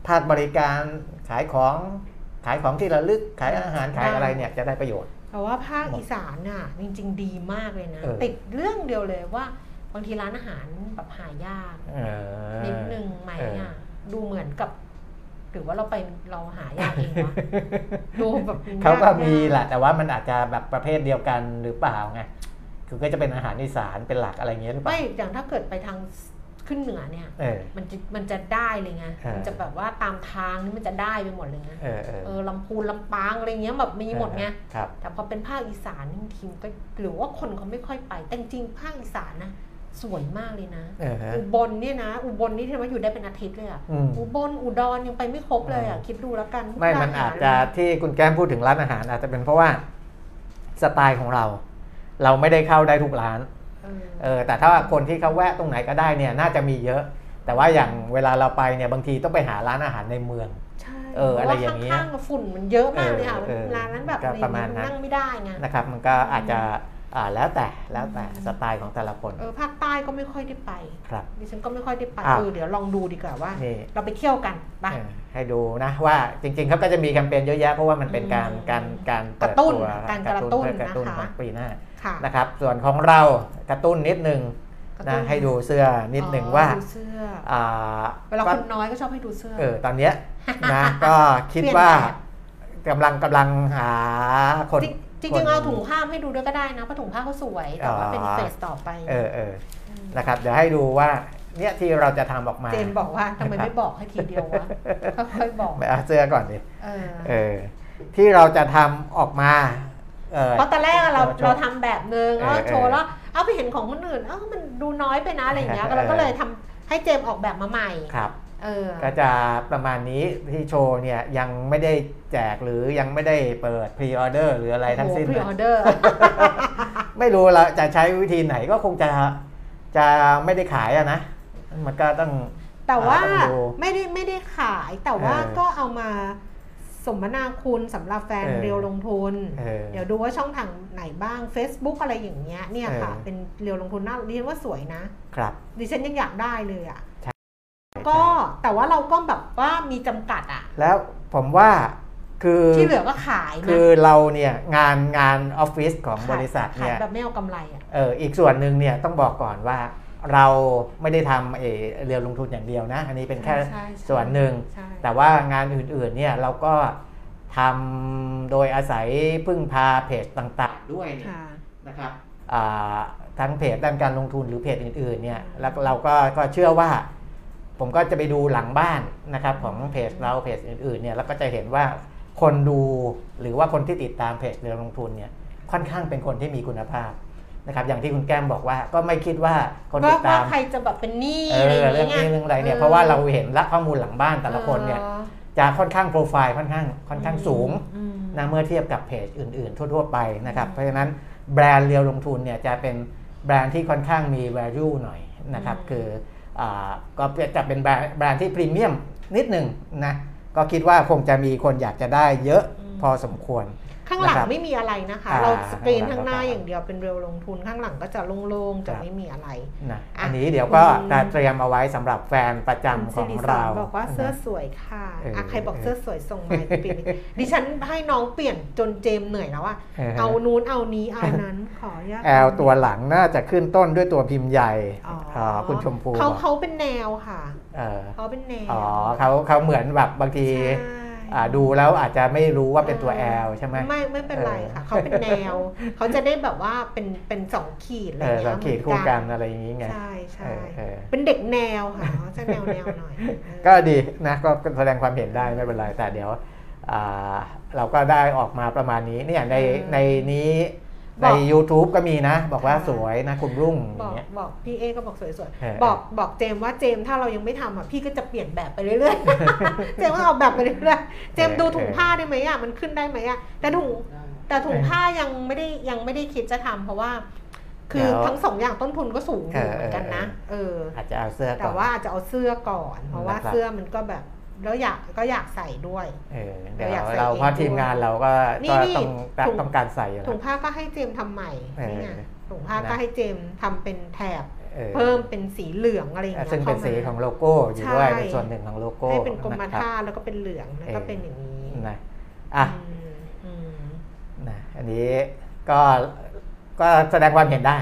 S3: ภาคบริการขายของขายของที่ระลึกขายอาหารขายอะไรเนี่ยจะได้ประโยชน์
S2: แต่ว่าภาคอีสานน่ะจริง ๆ ดีมากเลยนะ
S3: เออ
S2: ติดเรื่องเดียวเลยว่า บางทีร้านอาหารแบบหายาก
S3: เออ
S2: นิดนึงไหม
S3: เออ
S2: อะดูเหมือนกับหรือว่าเราไปเราหายากเองวะดูแบบ
S3: เขาก็
S2: ย
S3: มีแหละแต่ว่ามันอาจจะแบบประเภทเดียวกันหรือเปล่าไงคือก็จะเป็นอาหารอีสานเป็นหลักอะไรอย่างเงี้ยหรือเปล่า
S2: ไม่อย่างถ้าเกิดไปทางขึ้นเหนือเนี่ย
S3: เออ
S2: มันจะมันจะได้เลยไง
S3: เออ
S2: มันจะแบบว่าตามทางนี่มันจะได้ไปหมดเลยไง
S3: เออเออ
S2: เออลำพูนลำปางอะไรเงี้ยแบบมีหมดไง
S3: ครับ
S2: แต่พอเป็นภาคอีสานนี่บางทีมนก็หรือว่าคนเขาไม่ค่อยไปแต่จริงๆภาคอีสานนะ สวยมากเลยนะ
S3: เออฮะ
S2: อุบลเนี่ยนะ อุบลนี่ที่ว่าอยู่ได้เป็นอาทิตย์เลยอะ
S3: อืม
S2: อุบล อุดรยังไปไม่ครบเลยอะ
S3: อืม
S2: คิดดูแล้วกัน
S3: ไม่
S2: ก
S3: มันอาจ
S2: หร
S3: จะที่คุณแก้มพูดถึงร้านอาหาร อาจจะเป็นเพราะว่าสไตล์ของเรา เราไม่ได้เข้าได้ทุกร้าน
S2: เออ
S3: เออแต่ถ้าว่าคนที่เขาแวะตรงไหนก็ได้เนี่ยน่าจะมีเยอะ แต่ว่าอย่างเวลาเราไปเนี่ยบางทีต้องไปหาร้านอาหารในเมือง
S2: ใช่
S3: เอออะไรอย่างเงี้ย
S2: ข้างๆฝุ่นมันเยอะมากเลยค่ะ
S3: เออเออ
S2: ร้านนั้นแบบ
S3: ก็ประมาณนั้น
S2: นั่งไม่ได้ไง
S3: นะครับ มันก็อาจจะ อ่าแล้วแต่แล้วแต่สไตล์ของแต่ละคน
S2: เออภาคใต้ก็ไม่ค่อยได้ไป
S3: ครับ
S2: ดิฉันก็ไม่ค่อยได้ไป
S3: อะ
S2: เออเดี๋ยวลองดูดีกว่าว่า
S3: นี่
S2: เราไปเที่ยวกันไป
S3: เออให้ดูนะว่าจริงๆเขาก็จะมีแคมเปญเยอะแยะเพราะว่ามันเป็นการ
S2: อืม
S3: การการเปิด
S2: กระตุ้น
S3: ตัว
S2: การกระตุ้น
S3: เพื่อกระตุ้น
S2: นะคะ
S3: ของปีหน้า
S2: ค่ะ
S3: นะครับ ส่วนของเรากระตุ้นนิดนึง
S2: กระตุ้
S3: นะ
S2: น
S3: ให้ดูเสื้อนิดหนึ่ง
S2: อ๋อ
S3: ว่า
S2: ดูเสื้อ
S3: อ่า
S2: เวลา
S3: ก็
S2: คนน้อยก็ชอบให้ดูเสื้อ
S3: เออตอนเนี้ยนะก็คิดว่า
S2: เปลี่ยนแบบ
S3: กำลังกำลังหาคน
S2: จริง
S3: คน
S2: จริงๆเอาถุงผ้ามาให้ดูด้วยก็ได้นะเพราะถุงผ้าเขาสวย แต่ว่าเป็น
S3: อ๋อ
S2: เฟสต่อไป
S3: เออเออนะครับ เดี๋ยวให้ดูว่าเนี่ยที่เราจะทำออกมา
S2: เจนบอกว่าทำไมไม่บอกให้ทีเดียววะค่อยๆบอก
S3: ไปเอาเสื้อก่อนดิ
S2: เออ
S3: เออที่เราจะทำออกมาเออ
S2: เพราะตอนแรกอะเรา
S3: เออโชว์
S2: เราทำแบบนึง
S3: เออ
S2: แล้ว
S3: เออ
S2: โชว์แล้วเอาไปเห็นของคนอื่นเออมันดูน้อยไปนะอะไรอย่างเงี้ย
S3: เออ
S2: เราก็เลยทำให้เจมส์ออกแบบมาใหม่
S3: ครับ
S2: เออ
S3: ก็จะประมาณนี้ที่โชว์เนี่ยยังไม่ได้แจกหรือยังไม่ได้เปิด pre-order หรืออะไรทั้งสิ้น
S2: pre
S3: นะ
S2: ออเดอร์
S3: ไม่รู้ละจะใช้วิธีไหนก็คงจะจะไม่ได้ขายอะนะ มันก็ต้อง
S2: แต่ว่า
S3: อ่าต้องดู
S2: ไม่ได้ไม่ได้ขายแต่ว่า
S3: เออ
S2: ก็เอามาสมนาคุณสำหรับแฟน
S3: เออ
S2: เรียวลงทุน
S3: เออ
S2: เดี๋ยวดูว่าช่องทางไหนบ้าง Facebook อะไรอย่างเงี้ยเนี่ยค่ะ
S3: เออ
S2: เป็นเรียวลงทุนน่าดิฉันว่าสวยนะ
S3: ครับ
S2: ดิฉันยังอยากได้เลยอะ ก็แต่ว่าเราก็แบบว่ามีจำกัดอะ
S3: แล้วผมว่าคือ
S2: ที่เหลือก็ขาย
S3: คื
S2: นะ
S3: อเราเนี่ยงานงานออฟฟิศของบริษัท
S2: ขาย
S3: เนี่ย
S2: แบบไม่เอากำไรอะ
S3: เอออีกส่วนหนึ่งเนี่ยต้องบอกก่อนว่าเราไม่ได้ทำเออเรียวลงทุนอย่างเดียวนะ อันนี้เป็นแค่
S2: ใช่ใช่
S3: ส่วนหนึ่ง
S2: ใช่
S3: แต่ว่างานอื่นๆเนี่ยเราก็ทำโดยอาศัยพึ่งพาเพจต่างๆด้วยเนี่ย
S2: ค่ะ
S3: นะครับอ่าทั้งเพจด้านการลงทุนหรือเพจอื่นๆเนี่ยแล้วเราก็ก็เชื่อว่า ผมก็จะไปดูหลังบ้านนะครับของเพจเราเพจอื่นๆเนี่ยแล้วก็จะเห็นว่าคนดูหรือว่าคนที่ติดตามเพจเรือลงทุนเนี่ยค่อนข้างเป็นคนที่มีคุณภาพนะครับอย่างที่คุณแก้มบอกว่าก็ไม่คิดว่าคน
S2: ว่า
S3: ติดตา
S2: ว่ามใครจะแบบเป็นหนี้
S3: เอ
S2: อะไรอ
S3: อย่างเรื่อง
S2: เงี้ย
S3: นี้เรื่องอะไรเนี่ยเพราะว่าเราเห็นละข้อมูลหลังบ้านแต่ละคนเนี่ย
S2: ออ
S3: จะค่อนข้างโปรไฟล์ค่อนข้างค่อนข้างสูง
S2: อืม
S3: นะเมื่อเทียบกับเพจอื่น ๆ ทั่ว ๆ ไปนะครับ
S2: อืม
S3: เพราะฉะนั้นแบรนด์เรียวลงทุนเนี่ยจะเป็นแบรนด์ที่ค่อนข้างมี value หน่อยนะครับ
S2: อืม
S3: คืออา ก็จะเป็นแบรนด์แบรนด์ที่พรีเมียมนิดหนึ่งนะก็คิดว่าคงจะมีคนอยากจะได้เยอะพอสมควร
S2: ข้างหลัง
S3: นะครับ
S2: ไม่มีอะไรนะคะ
S3: อ่า
S2: เราสกรีน
S3: ข้า
S2: ข้างง
S3: หลัง
S2: หน้า
S3: ก็
S2: อย่างเดียวเป็นเรียวลงทุนข้างหลังก็จะโล่งๆจะ
S3: ครับ
S2: ไม่มีอะไร
S3: นะ
S2: อะ
S3: อันนี้เดี๋ยวก็
S2: คุณ
S3: จะเตรียมเอาไว้สำหรับแฟนประจำข
S2: สิ
S3: อง
S2: ริส
S3: เรา
S2: บอกว่าเสื้อ
S3: นะ
S2: สวยค่ะ
S3: เอออะ
S2: ใครบอก
S3: เออ
S2: เสื้อสวยส่งมาเปลี่ยนดิฉันให้น้องเปลี่ยนจนเจมส์เหนื่อยแล้วอะ
S3: เออ
S2: เอานู้นเอานี้เอานั้นขออนุญาต
S3: แอลตัวหลังน่าจะขึ้นต้นด้วยตัวพิมพ์ใหญ่
S2: อ๋อ
S3: อ่าคุณชมพู
S2: เขา
S3: บอก
S2: เขาเป็นแนวค่ะ
S3: เออ
S2: เขาเป็นแนว
S3: อ๋อเขาเขาเหมือนแบบบางที
S2: ใช่
S3: อ่า ดูแล้วอาจจะไม่รู้ว่าเป็นตัว L ใช่ไหม
S2: ไม่ไม่เป็นไรค่ะ
S3: เออ
S2: เขาเป็นแนว เขาจะได้แบบว่าเป็นเป็นสองขีดอะไร
S3: เออ
S2: เงี้ย
S3: เราขีดคู่กันอะไรอย่างนี้ไง
S2: ใช่ใช่
S3: เออเออ
S2: เป็นเด็กแนวค่ะเขาจะแนวแนวหน่อยเออ
S3: ก็ดีนะก็แสดงความเห็นได้ไม่เป็นไรแต่เดี๋ยวอ่าเราก็ได้ออกมาประมาณนี้เนี่ยในในนี้ ใน YouTube ก็มีนะ บอกว่าสวยนะคุณรุ่งอบย่า
S2: องก
S3: เงี้ย
S2: บอกพี่เอก็บอกสวย
S3: เออ
S2: ๆบอกบอกเจมส์ว่าเจมส์ถ้าเรายังไม่ทำอะพี่ก็จะเปลี่ยนแบบไปเรื่อยๆเจมส์ก็เอาแบบไปเรื่อยๆเจมส์ดูถุงผ้าได้ไหมอะมันขึ้นได้ไหมอะแต่ถุงแต่ถุงผ้ายังไม่ได้ยังไม่ได้คิดจะทำเพราะว่า คือทั้งสองอย่างต้นทุนก็สูงอยู่เหมือนกันนะเออ
S3: อาจจะเอาเสื้อก่
S2: แต่
S3: อน
S2: ว่าอาจจะเอาเสื้อก่อน เพราะว่า
S3: นะครับ
S2: เสื้อมันก็แบบ แล้วอยากก็อยากใส่ด้วย
S3: เออเดี๋ยว
S2: เราอยากใส่
S3: เรา
S2: เอง
S3: เพราะทีมงานเราก็
S2: นี่
S3: ก็
S2: นี่
S3: ต้อง
S2: ถุง
S3: ต้องการใส่อยู่แล้
S2: ถุ
S3: ว
S2: งผ้าก็ให้เจมส์ทำใหม่
S3: เออ
S2: นี่ไงถุงผ้าก็
S3: นะ
S2: ให้เจมส์ทำเป็นแถบ
S3: ออ
S2: เพิ่มเป็นสีเหลืองอะไรอย่างเงี้ย
S3: ซึ่งเป็น
S2: ข้ามา
S3: สีของโลโก้อยู่ด้วย
S2: ใช่
S3: เป็นส่วนหนึ่งของโลโก้
S2: ให้เป็นกรม
S3: นะครับ
S2: ท่าแล้วก็เป็นเหลืองแล้วก็
S3: เออ
S2: เป็นอย่างนี้
S3: นะอะ
S2: อืมอืม
S3: นะอันนี้ก็ก็แสดงความเห็นได้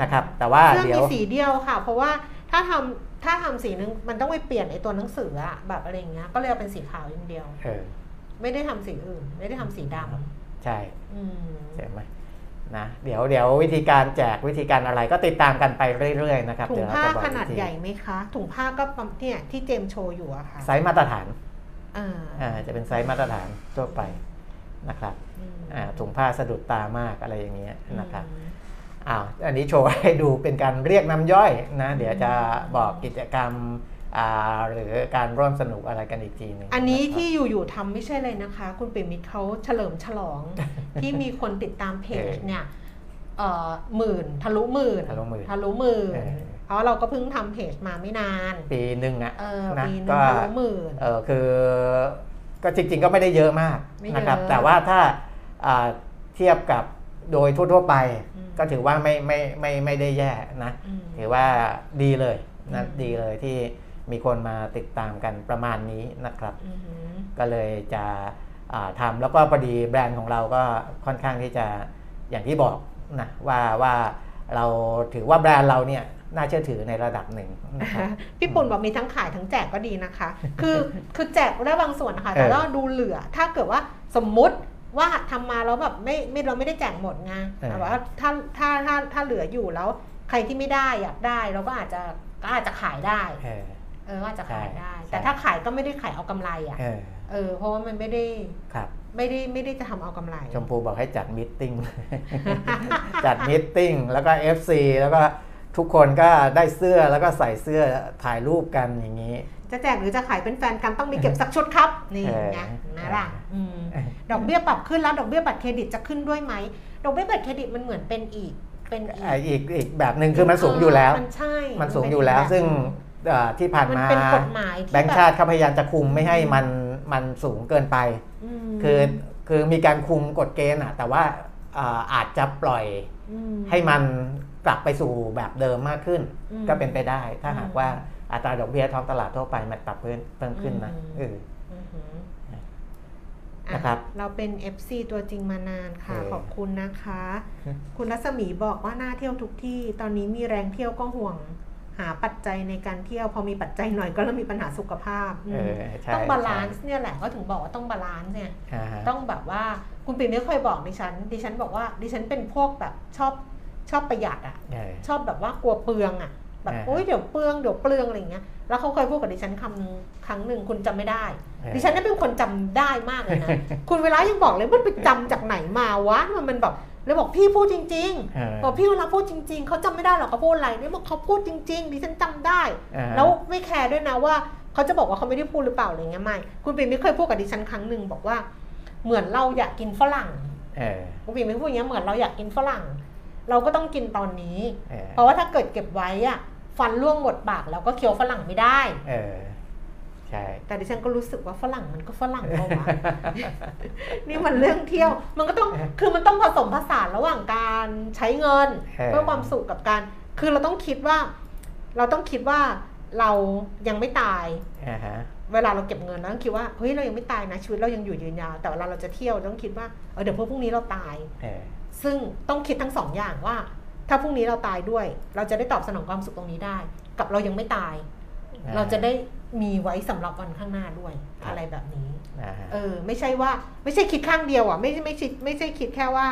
S3: นะครับ แต่ว่า
S2: เสื้อ
S3: เดี๋ย
S2: มี
S3: ว
S2: สีเดียวค่ะ เพราะว่าถ้าทำ ถ้าทำสีนึงมันต้องไปเปลี่ยนไอ้ตัวหนังสืออะแบบอะไรอย่างเงี้ย ก็เลยเอาเป็นสีขาวอย่างเดียว
S3: เออ
S2: ไม่ได้ทำสีอื่น ไม่ได้ทำสีดำ
S3: ใช่
S2: อืม
S3: เห็นไหมนะเดี๋ยวเดี๋ยววิธีการแจกวิธีการอะไรก็ติดตามกันไปเรื่อยๆนะครับ
S2: ถุ
S3: เดี๋
S2: ง
S3: ยวเรา
S2: ผ้า
S3: จะบอก
S2: ขนาด
S3: อีกที
S2: ใหญ่ไหมคะ ถุงผ้าก็ประมาณเนี่ยที่เจมส์โชว์อยู่อะค่ะ
S3: ไซส์มาตรฐาน
S2: อ่า
S3: อ่าจะเป็นไซส์มาตรฐานทั่วไปนะครับ
S2: อืม
S3: อ่าถุงผ้าสะดุดตามากอะไรอย่างเงี้ยนะครับ
S2: อืม
S3: อ้าวอันนี้โชว์ให้ดูเป็นการเรียกน้ำย่อยนะเดี๋ยวจะบอกกิจกรรมอ่าหรือการร่วมสนุกอะไรกันอีกทีหนึง
S2: อันนี้ะ
S3: ครับ
S2: ที่อยู่ๆทำไม่ใช่เลยนะคะ คุณปิ่มมิตรเขาเฉลิมฉลอง ที่มีคนติดตามเพจ
S3: เออ
S2: เนี่ยเอ่อหมื่นทะลุหมื่น
S3: ทะลุหมื่น
S2: ทะลุหมื่น
S3: เออ
S2: เพราะเราก็เพิ่งทำเพจมาไม่นาน
S3: ปีหนึ่งอะ
S2: เออ
S3: นะ
S2: ปีหนึง
S3: ก็
S2: ทะลุหมื่น
S3: เออคือก็จริงๆก็ไม่ได้เยอะมาก
S2: ไม่เยอะ
S3: นะครับ แต่ว่าถ้าอ่าเทียบกับโดยทั่วๆไป
S2: อืม
S3: ก็ถือว่าไม่ไม่ไม่ไม่ได้แย่นะ
S2: อืม
S3: ถือว่าดีเลยนะ
S2: อืม
S3: ดีเลยที่มีคนมาติดตามกันประมาณนี้นะครับ
S2: อือหือ
S3: ก็เลยจะอ่าทำแล้วก็พอดีแบรนด์ของเราก็ค่อนข้างที่จะอย่างที่บอกนะว่าว่าเราถือว่าแบรนด์เราเนี่ยน่าเชื่อถือในระดับหนึ่งนะครับ
S2: พี่ปุ่นบอกมีทั้งขายทั้งแจกก็ดีนะคะ คือคือแจกได้บางส่วนนะคะแต่
S3: เออ
S2: ว่าดูเหลือถ้าเกิดว่าสมมุติ ว่าทำมาแล้วแบบไม่ไม่เราไม่ได้แจกหมดไง
S3: เออ
S2: แต่ว่าถ้าถ้าถ้าถ้าเหลืออยู่แล้วใครที่ไม่ได้อยากได้เราก็อาจจะก็อาจจะขายได้
S3: เออ
S2: เออก็อาจจะขายได้
S3: ใช่
S2: แต่ถ้าขายก็ไม่ได้ขายเอากำไรอะ
S3: เออ
S2: เออเพราะว่ามันไม่ได้
S3: ครับ
S2: ไม่ได้ไม่ได้จะทำเอากำไร
S3: ชมพูบอกให้จัด meeting จัด meeting แล้วก็ FC แล้วก็ทุกคนก็ได้เสื้อแล้วก็ใส่เสื้อถ่ายรูปกันอย่างนี้
S2: จะแจกหรือจะขายเป็นแฟนกันต้องมีเก็บสักชุดครับ นี่
S3: เออ
S2: ไงนะล่ะอืมดอกเบี้ยปรับขึ้นแล้วดอกเบี้ยบัตรเครดิตจะขึ้นด้วยไหมดอกเบี้ยบัตรเครดิตมันเหมือนเป็นอีกเป็นอีก
S3: อ่าอีกอีกแบบหนึ่งคือมันสูงอยู่แล้ว
S2: มันใช่
S3: มันสูงอยู่แล้ว
S2: เป็น
S3: ซึ่งเอ่อที่ผ่าน
S2: มัน
S3: มา
S2: เป็นกฎหมายที่
S3: แบงค์ชาติเขาพยายามจะคุมไม่ให้มันมันสูงเกินไป
S2: ม
S3: คือคือมีการคุมกฎเกณฑ์อะแต่ว่าอ่าอาจจะปล่อย
S2: ม
S3: ให้มัน กลับไปสู่แบบเดิมมากขึ้น
S2: อืม
S3: ก็เป็นไปได้ ถ้าหาก
S2: อืม
S3: ว่าอัตราดอกเบี้ยท้องตลาดทั่วไปมันปรับเพิ่มเพิ่มขึ้นนะ
S2: อืม
S3: เออ
S2: อือหือ
S3: นะครับ
S2: อ่เราเป็น FC ตัวจริงมานานค่ะ
S3: เออ
S2: ขอบคุณนะคะ คุณรัศมีบอกว่าน่าเที่ยวทุกที่ ตอนนี้มีแรงเที่ยวก็ห่วงหาปัจจัยในการเที่ยว พอมีปัจจัยหน่อยก็เริ่มมีปัญหาสุขภาพ
S3: เออใช่
S2: ต้อง balance
S3: ใช่
S2: ซ์เนี่ยแหละก็ถึงบอกว่าต้อง balance เนี่ย
S3: อ่าฮะ
S2: ต้องแบบว่าคุณปิ่นไม่เคยบอกดิฉันดิฉันบอกว่าดิฉันเป็นพวกแบบชอบ ชอบประหยัดอะ
S3: เออ
S2: ชอบแบบว่ากลัวเปลืองอะแบบ
S3: อ่าฮะ
S2: โอ๊ยเดี๋ยวเปลืองเดี๋ยวเปลืองอะไรอย่างเงี้ยแล้วเขาเคยพูดกับดิฉันคำนึงครั้งหนึ่งคุณจำไม่ได้
S3: เออ
S2: ดิฉันนี่เป็นคนจำได้มากเลยนะคุณเวลายังบอกเลยมันไปจำจากไหนมาวะมันมันแบบเลยบอกพี่พูดจริง
S3: เออ
S2: ๆบอกพี่เวลาพูดจริง ๆเขาจำไม่ได้หรอกเขาพูดอะไรเนี่ยบอกเขาพูดจริง ๆ ดิฉันจำได้
S3: อ่าฮะ
S2: แล้วไม่แคร์ด้วยนะว่าเขาจะบอกว่าเขาไม่ได้พูดหรือเปล่าอะไรเงี้ยไม่คุณปิ่นไม่เคยพูดกับดิฉันครั้งหนึ่งบอกว่าเหมือนเราอยากกินฝรั่ง
S3: เออ
S2: คุณปิ่นไม่พูดอย่างเงี้ยเหมือนเราอยากกินฝรั่ง เราก็ต้องกินตอนนี้
S3: เออ
S2: เพราะว่าถ้าเกิดเก็บไว้อะฟันร่วงหมดปากแล้วก็เคี้ยวฝรั่งไม่ได้
S3: เออใช่
S2: แต่ดิฉันก็รู้สึกว่าฝรั่งมันก็ฝรั่งเปล่าวะนี่มันเรื่องเที่ยวมันก็ต้องคือมันต้องผสมผสานระหว่างการใช้เงิน
S3: เออ
S2: เพื่อความสุขกับการคือเราต้องคิดว่า เราต้องคิดว่าเรายังไม่ตาย
S3: อ่าฮะ
S2: เวลาเราเก็บเงินเราต้องคิดว่าเฮ้ยเรายังไม่ตายนะชีวิตเรายังอยู่ยืนยาวแต่เวลาเราจะเที่ยวเราต้องคิดว่าเออเดี๋ยวพรุ่งนี้เราตาย
S3: เออ
S2: ซึ่งต้องคิดทั้งสองอย่างว่า ถ้าพรุ่งนี้เราตายด้วย เราจะได้ตอบสนองความสุขตรงนี้ได้ กับเรายังไม่ตาย
S3: อ่า
S2: เราจะได้มีไว้สำหรับวันข้างหน้าด้วย
S3: ครับ
S2: อะไรแบบนี้
S3: อ่าฮะ
S2: เออ ไม่ใช่ว่า ไม่ใช่คิดข้างเดียวอะ ไม่ไม่ใช่ไม่ใช่คิดแค่ว่า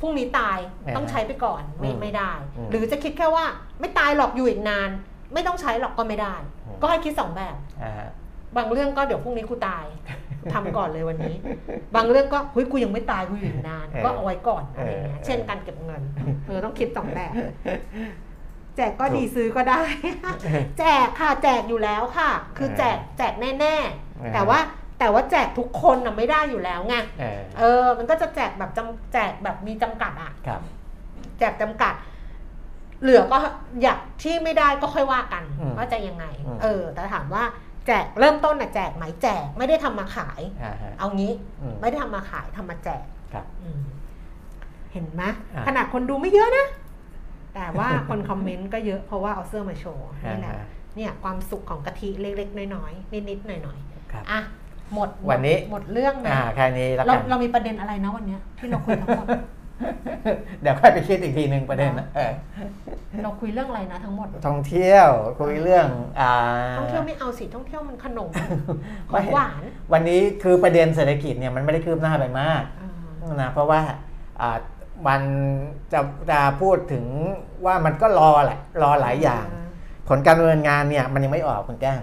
S2: พรุ่งนี้ตายต้องใช้ไปก่อนไม่ไม่ได้ หรือจะคิดแค่ว่า ไม่ตายหรอกอยู่อีกนาน ไม่ต้องใช้หรอกก็ไม่ได้ ก็ให้คิดสองแบบ
S3: อ่าฮะ
S2: บางเรื่องก็เดี๋ยวพรุ่งนี้กูตาย ทำก่อนเลยวันนี้ บางเรื่องก็เฮ้ยกูยังไม่ตายกูอยู่อีกนาน
S3: เออ
S2: ก็เอาไว้ก่อนอะไรเงี้ย
S3: เออ
S2: เช่นการเก็บเงินเออต้องคิดสองแบบแจกก็ดีซื้อก็ได้ แจกค่ะแจกอยู่แล้วค่ะ คือแจกแจกแน่ๆ แต่ว่าแต่ว่าแจกทุกคนน่ะไม่ได้อยู่แล้วไง
S3: เออ
S2: เออมันก็จะแจกแบบจำแจกแบบมีจำกัดอะ
S3: ครับ
S2: แจกจำกัด เหลือก็อยากที่ไม่ได้ก็ค่อยว่ากัน
S3: อืม
S2: ว่าจะยังไง
S3: อืม
S2: เออ แต่ถามว่า แจกเริ่มต้นน่ะแจกไหมแจกไม่ได้ทำมาขาย
S3: อ่าฮะ
S2: เอางี้
S3: อืม
S2: ไม่ได้ทำมาขายทำมาแจก
S3: ครับ
S2: อืมเห็นไหม
S3: อะ
S2: ขนาดคนดูไม่เยอะนะ แต่ว่าคนคอมเมนต์ก็เยอะเพราะว่าเอาเสื้อมาโชว์นี่แหละ
S3: อ่าฮะ
S2: เนี่ยความสุขของกะทิเล็กๆ น้อยๆนิดๆหน่อย
S3: ครับ
S2: ๆอะหมดหมด
S3: วันนี้
S2: หมดเรื่องนะ
S3: อ่าแค่นี้แล้ว
S2: เรา
S3: กัน
S2: เรามีประเด็นอะไรนะวันเนี้ยที่เราคุยทั้งหมด
S3: เดี๋ยวค่อยไปคิดอีกทีหนึ่งประเด็นนะเออ
S2: เราคุยเรื่องอะไรนะทั้งหมด
S3: ท่องเที่ยวคุยเรื่องอ่า
S2: ท่องเที่ยวไม่เอาสิท่องเที่ยวมันขนมข
S3: ไม่
S2: องหวาน
S3: วันนี้คือประเด็นเศรษฐกิจเนี่ยมันไม่ได้คืบหน้าไปมาก
S2: อ่า
S3: นะเพราะว่าอ่ามันจะจะพูดถึงว่ามันก็รอแหละรอหลายอย่าง ผลการดำเนินงานเนี่ยมันยังไม่ออกคุณแก้ม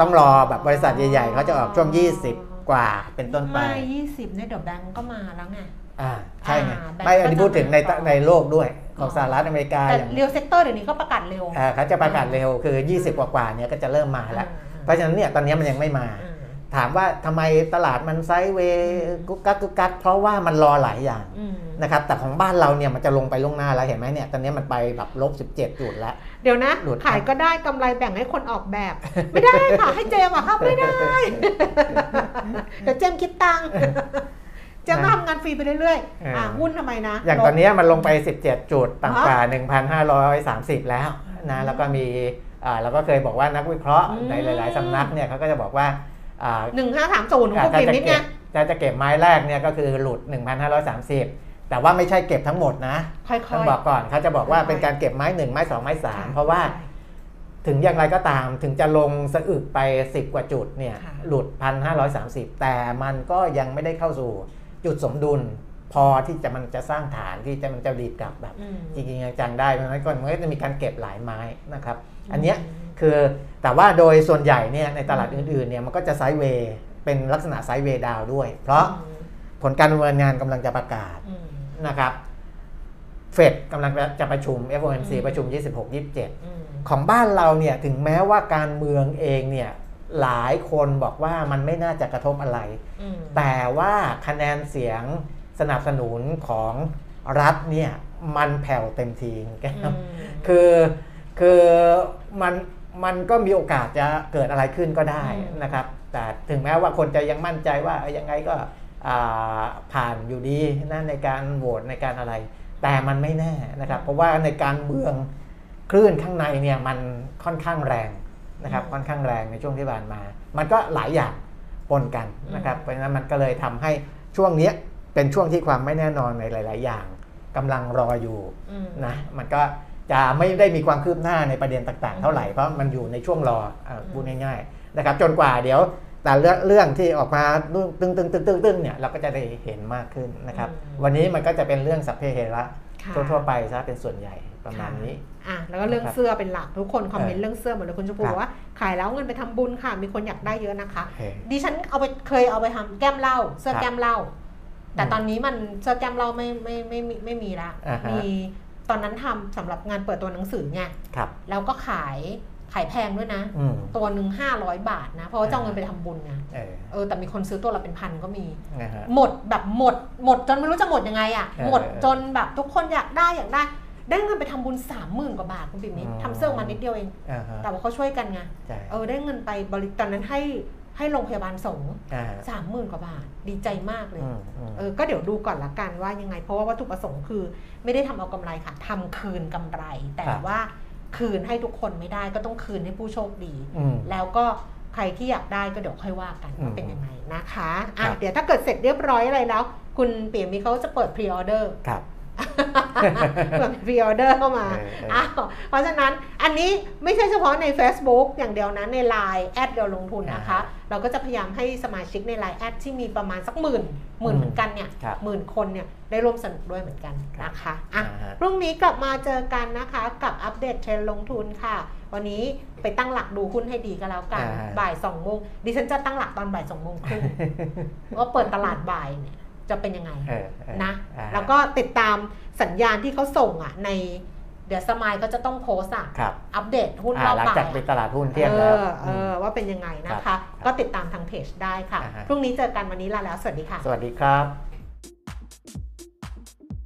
S3: ต้องรอแบบบริษัทใหญ่ๆเขาจะออกช่วง 20 กว่าเป็นต้นไป
S2: ไม่ยี่สิบเนี่ยเดี๋ยวแบงก์ก็มาแล้วไง
S3: อ่าใช่ไง
S2: อ่าแบงค์
S3: ไม่อันนี้
S2: ก็จะ
S3: พูดถึงใน
S2: มาก่อน
S3: ในโลกด้วยของสหรัฐอเมริกา
S2: แต่
S3: อย่าง
S2: เ real sector เดี๋ยวนี้ก็ประกาศเร็ว
S3: อ่าเขาจะประกาศเร็วคือ 20 กว่าๆเนี่ยก็จะเริ่มมาแล้ว
S2: อ่า
S3: เพราะฉะนั้นเนี่ยตอนนี้มันยังไม่มา
S2: อ่า
S3: ถามว่าทำไมตลาดมัน sideway กุกกักกุกกักเพราะว่ามันรอหลายอย่าง
S2: อืม
S3: นะครับแต่ของบ้านเราเนี่ยมันจะลงไปล่วงหน้าแล้วเห็นไหมเนี่ยตอนนี้มันไปแบบลบ 17 จุดแล้ว
S2: เดี๋ยวนะ
S3: หลุด
S2: ขายก็ได้กำไรแบ่งให้คนออกแบบ ไม่ได้ค่ะให้เจมส์อะครับไม่ได้เดี๋ยวเจมส์คิดตังค์เจมส์ก็ทำงานฟรีไปเรื่อยๆอะหุ้นทำไมนะ
S3: อย่าง
S2: ลบ
S3: ตอนนี้มันลงไป 17 จุดต่ำกว่า1,530 แล้วนะแล้วก็มีอ่าเราก็เคยบอกว่านักวิเคราะห์
S2: อืม
S3: ในหลาย ๆสำนักเนี่ยเขาก็จะบอกว่าอ่า
S2: หนึ่งห้าสามศูนย์ของ
S3: อ่า
S2: คุณ
S3: ถ้า
S2: ปิ่ม
S3: จะ
S2: นิด
S3: เก็
S2: ไง
S3: บถ้าจะเก็บไม้แรกเนี่ยก็คือหลุด 1,530 แต่ว่าไม่ใช่เก็บทั้งหมดนะ
S2: ค่อย
S3: ต้อง
S2: ๆ
S3: บอกก่อนเขาจะบอกว่า
S2: ค่อยๆ
S3: เป็นการเก็บไม้หนึ่งไม้สองไม้สาม
S2: ค่ะ
S3: เพราะว่าถึงอย่างไรก็ตามถึงจะลงสะอึกไป 10 กว่าจุดเนี่ย
S2: ค่ะ
S3: หลุด 1,530 แต่มันก็ยังไม่ได้เข้าสู่ จุดสมดุลพอที่จะมันจะสร้างฐานที่จะมันจะรีบกลับแบบ
S2: อืม
S3: จริงๆจังๆได้เพราะฉะนั้นก็มันก็จะมีการเก็บหลายไม้นะครับ
S2: อืม
S3: อันเนี้ยคือแต่ว่าโดยส่วนใหญ่เนี่ยในตลาดอื่นๆเนี่ยมันก็จะไซด์เวย์เป็นลักษณะไซด์เวย์ดาวด้วย เพราะผลการดำเนินงานกำลังจะประกาศ
S2: อืม
S3: นะครับเฟดกำลังจะประชุม FOMC
S2: อืม
S3: ประชุม 26
S2: อืม
S3: 27 ของบ้านเราเนี่ยถึงแม้ว่าการเมืองเองเนี่ย หลายคนบอกว่ามันไม่น่าจะกระทบอะไร
S2: อืม
S3: แต่ว่าคะแนนเสียงสนับสนุนของรัฐเนี่ยมันแผ่วเต็มทีแก
S2: อืม
S3: คือคือมันมันก็มีโอกาสจะเกิดอะไรขึ้นก็ได้
S2: อืม
S3: นะครับ แต่ถึงแม้ว่าคนจะยังมั่นใจว่าเอ้ยยังไงก็อ่าผ่านอยู่ดีนะในการโหวตในการอะไร แต่มันไม่แน่นะครับ เพราะว่าในการเมืองคลื่นข้างในเนี่ยมันค่อนข้างแรง นะครับค่อนข้างแรงในช่วงที่ผ่านมา มันก็หลายอย่างปนกันนะครับเพราะฉะนั้นมันก็เลยทำให้ช่วงเนี้ยเป็นช่วงที่ความไม่แน่นอนในหลาย ๆ อย่างกำลังรออยู่
S2: อืม
S3: นะมันก็จะไม่ได้มีความคืบหน้าในประเด็นต่าง ๆ เท่าไหร่เพราะมันอยู่ในช่วงรออะพูดง่าย ๆ นะครับ จนกว่าเดี๋ยวแต่เรื่องเรื่องที่ออกมาตึงตึงตึงตึงตึงเนี่ยเราก็จะได้เห็นมากขึ้นนะครับ
S2: อืม
S3: วันนี้มันก็จะเป็นเรื่องสัพเพเหระ
S2: ค่ะ
S3: ทั่วๆไปซะเป็นส่วนใหญ่ประมาณนี้
S2: อะแล้วก็เรื่อง
S3: นะครับ
S2: เสื้อเป็นหลักทุกคนคอมเมนต์
S3: เออ
S2: เรื่องเสื้อหมดเลยคุณชมพู
S3: ครับ
S2: บอกว่าขายแล้วเงินไปทำบุญค่ะ มีคนอยากได้เยอะนะคะ
S3: โอเค
S2: ดิฉันเอาไปเคยเอาไปทำแก้มเหล้าเสื้อ
S3: ครับ
S2: แก้มเหล้าแต่
S3: อืม
S2: ตอนนี้มันเสื้อแก้มเหล้าไม่ไม่ไม่ไม่ไม่มีละ
S3: อ่าฮะ
S2: มีตอนนั้นทำสำหรับงานเปิดตัวหนังสือไง
S3: ครับ
S2: แล้วก็ขาย ขายแพงด้วยนะ
S3: อืม
S2: ตัวหนึ่งห้าร้อยบาทนะ เพราะว่าจะเอาเงินไปทำบุญไง
S3: เออ
S2: เออแต่มีคนซื้อตัวละเป็นพันก็มี
S3: นะฮะ
S2: หมดแบบหมด หมดจนไม่รู้จะหมดยังไงอะ่ะ
S3: เออ
S2: หมดจนแบบทุกคนอยากได้อยากได้ ได้เงินไปทำบุญสามหมื่นกว่าบาทคุณปิ่มนิด
S3: อืม
S2: ทำเสื้อออกมานิดเดียวเอง
S3: อ่าฮะ
S2: แต่ว่าเขาช่วยกันไง
S3: ใช่
S2: เออได้เงินไปบริจาคตอนนั้นให้ให้โรงพยาบาลสงฆ์
S3: อ่า
S2: สามหมื่นกว่าบาท ดีใจมากเลย
S3: อืมอืม
S2: เออ ก็เดี๋ยวดูก่อนละกันว่ายังไง เพราะว่าวัตถุประสงค์คือ ไม่ได้ทำเอากำไรค่ะทำคืนกำไร แต่
S3: ครับ
S2: ว่า คืนให้ทุกคนไม่ได้ก็ต้องคืนให้ผู้โชคดี
S3: อืม
S2: แล้วก็ใครที่อยากได้ก็เดี๋ยวค่อยว่ากัน
S3: อืม
S2: ว่าเป็นยังไงนะคะอะ
S3: ครับ
S2: เดี๋ยวถ้าเกิดเสร็จเรียบร้อยอะไรแล้ว คุณเปียมีเขาจะเปิด pre-order
S3: ครับ
S2: เปิด pre-order เข้ามา
S3: เออเออ
S2: อ้าวเพราะฉะนั้นอันนี้ไม่ใช่เฉพาะใน Facebook อย่างเดียวนะใน Line แอดเดียวลงทุนนะคะ เราก็จะพยายามให้สมาชิกใน Line แอดที่มีประมาณสักหมื่นหมื่นเหมือนกันเนี่ย
S3: ครับ
S2: หมื่นคนเนี่ยได้ร่วมสนุกด้วยเหมือนกันนะคะอะ
S3: อ่าฮะ
S2: พรุ่งนี้กลับมาเจอกันนะคะกับอัปเดตเทรนด์ลงทุนค่ะ วันนี้ไปตั้งหลักดูหุ้นให้ดีก็แล้วกัน
S3: อ่า
S2: บ่ายสองโมงดิฉันจะตั้งหลักตอนบ่ายสองโมงครึ่งว่าเปิดตลาดบ่ายเนี่ยจะเป็นยังไง
S3: เออเออ
S2: นะ
S3: อ่าฮ
S2: แล้วก็ติดตามสัญญาณที่เขาส่งอะใน เดี๋ยวสมายก็จะต้องโพสต์อะ
S3: ครับ
S2: อัปเดตหุ้น
S3: อ่าร
S2: อบ
S3: หลัง
S2: บ่าย
S3: จากปิดต
S2: อะ
S3: ลาดหุ้นเที่ยง
S2: เอ
S3: แล้ว
S2: อเออว่าเป็นยังไงนะ
S3: ครั
S2: คะ
S3: บ
S2: ก็ติดตามทางเพจได้ค่ะ
S3: อ่าฮะ
S2: พรุ่งนี้เจอกันวันนี้ลาแล้ว สวัสดีค่ะ
S3: สวัสดีครับ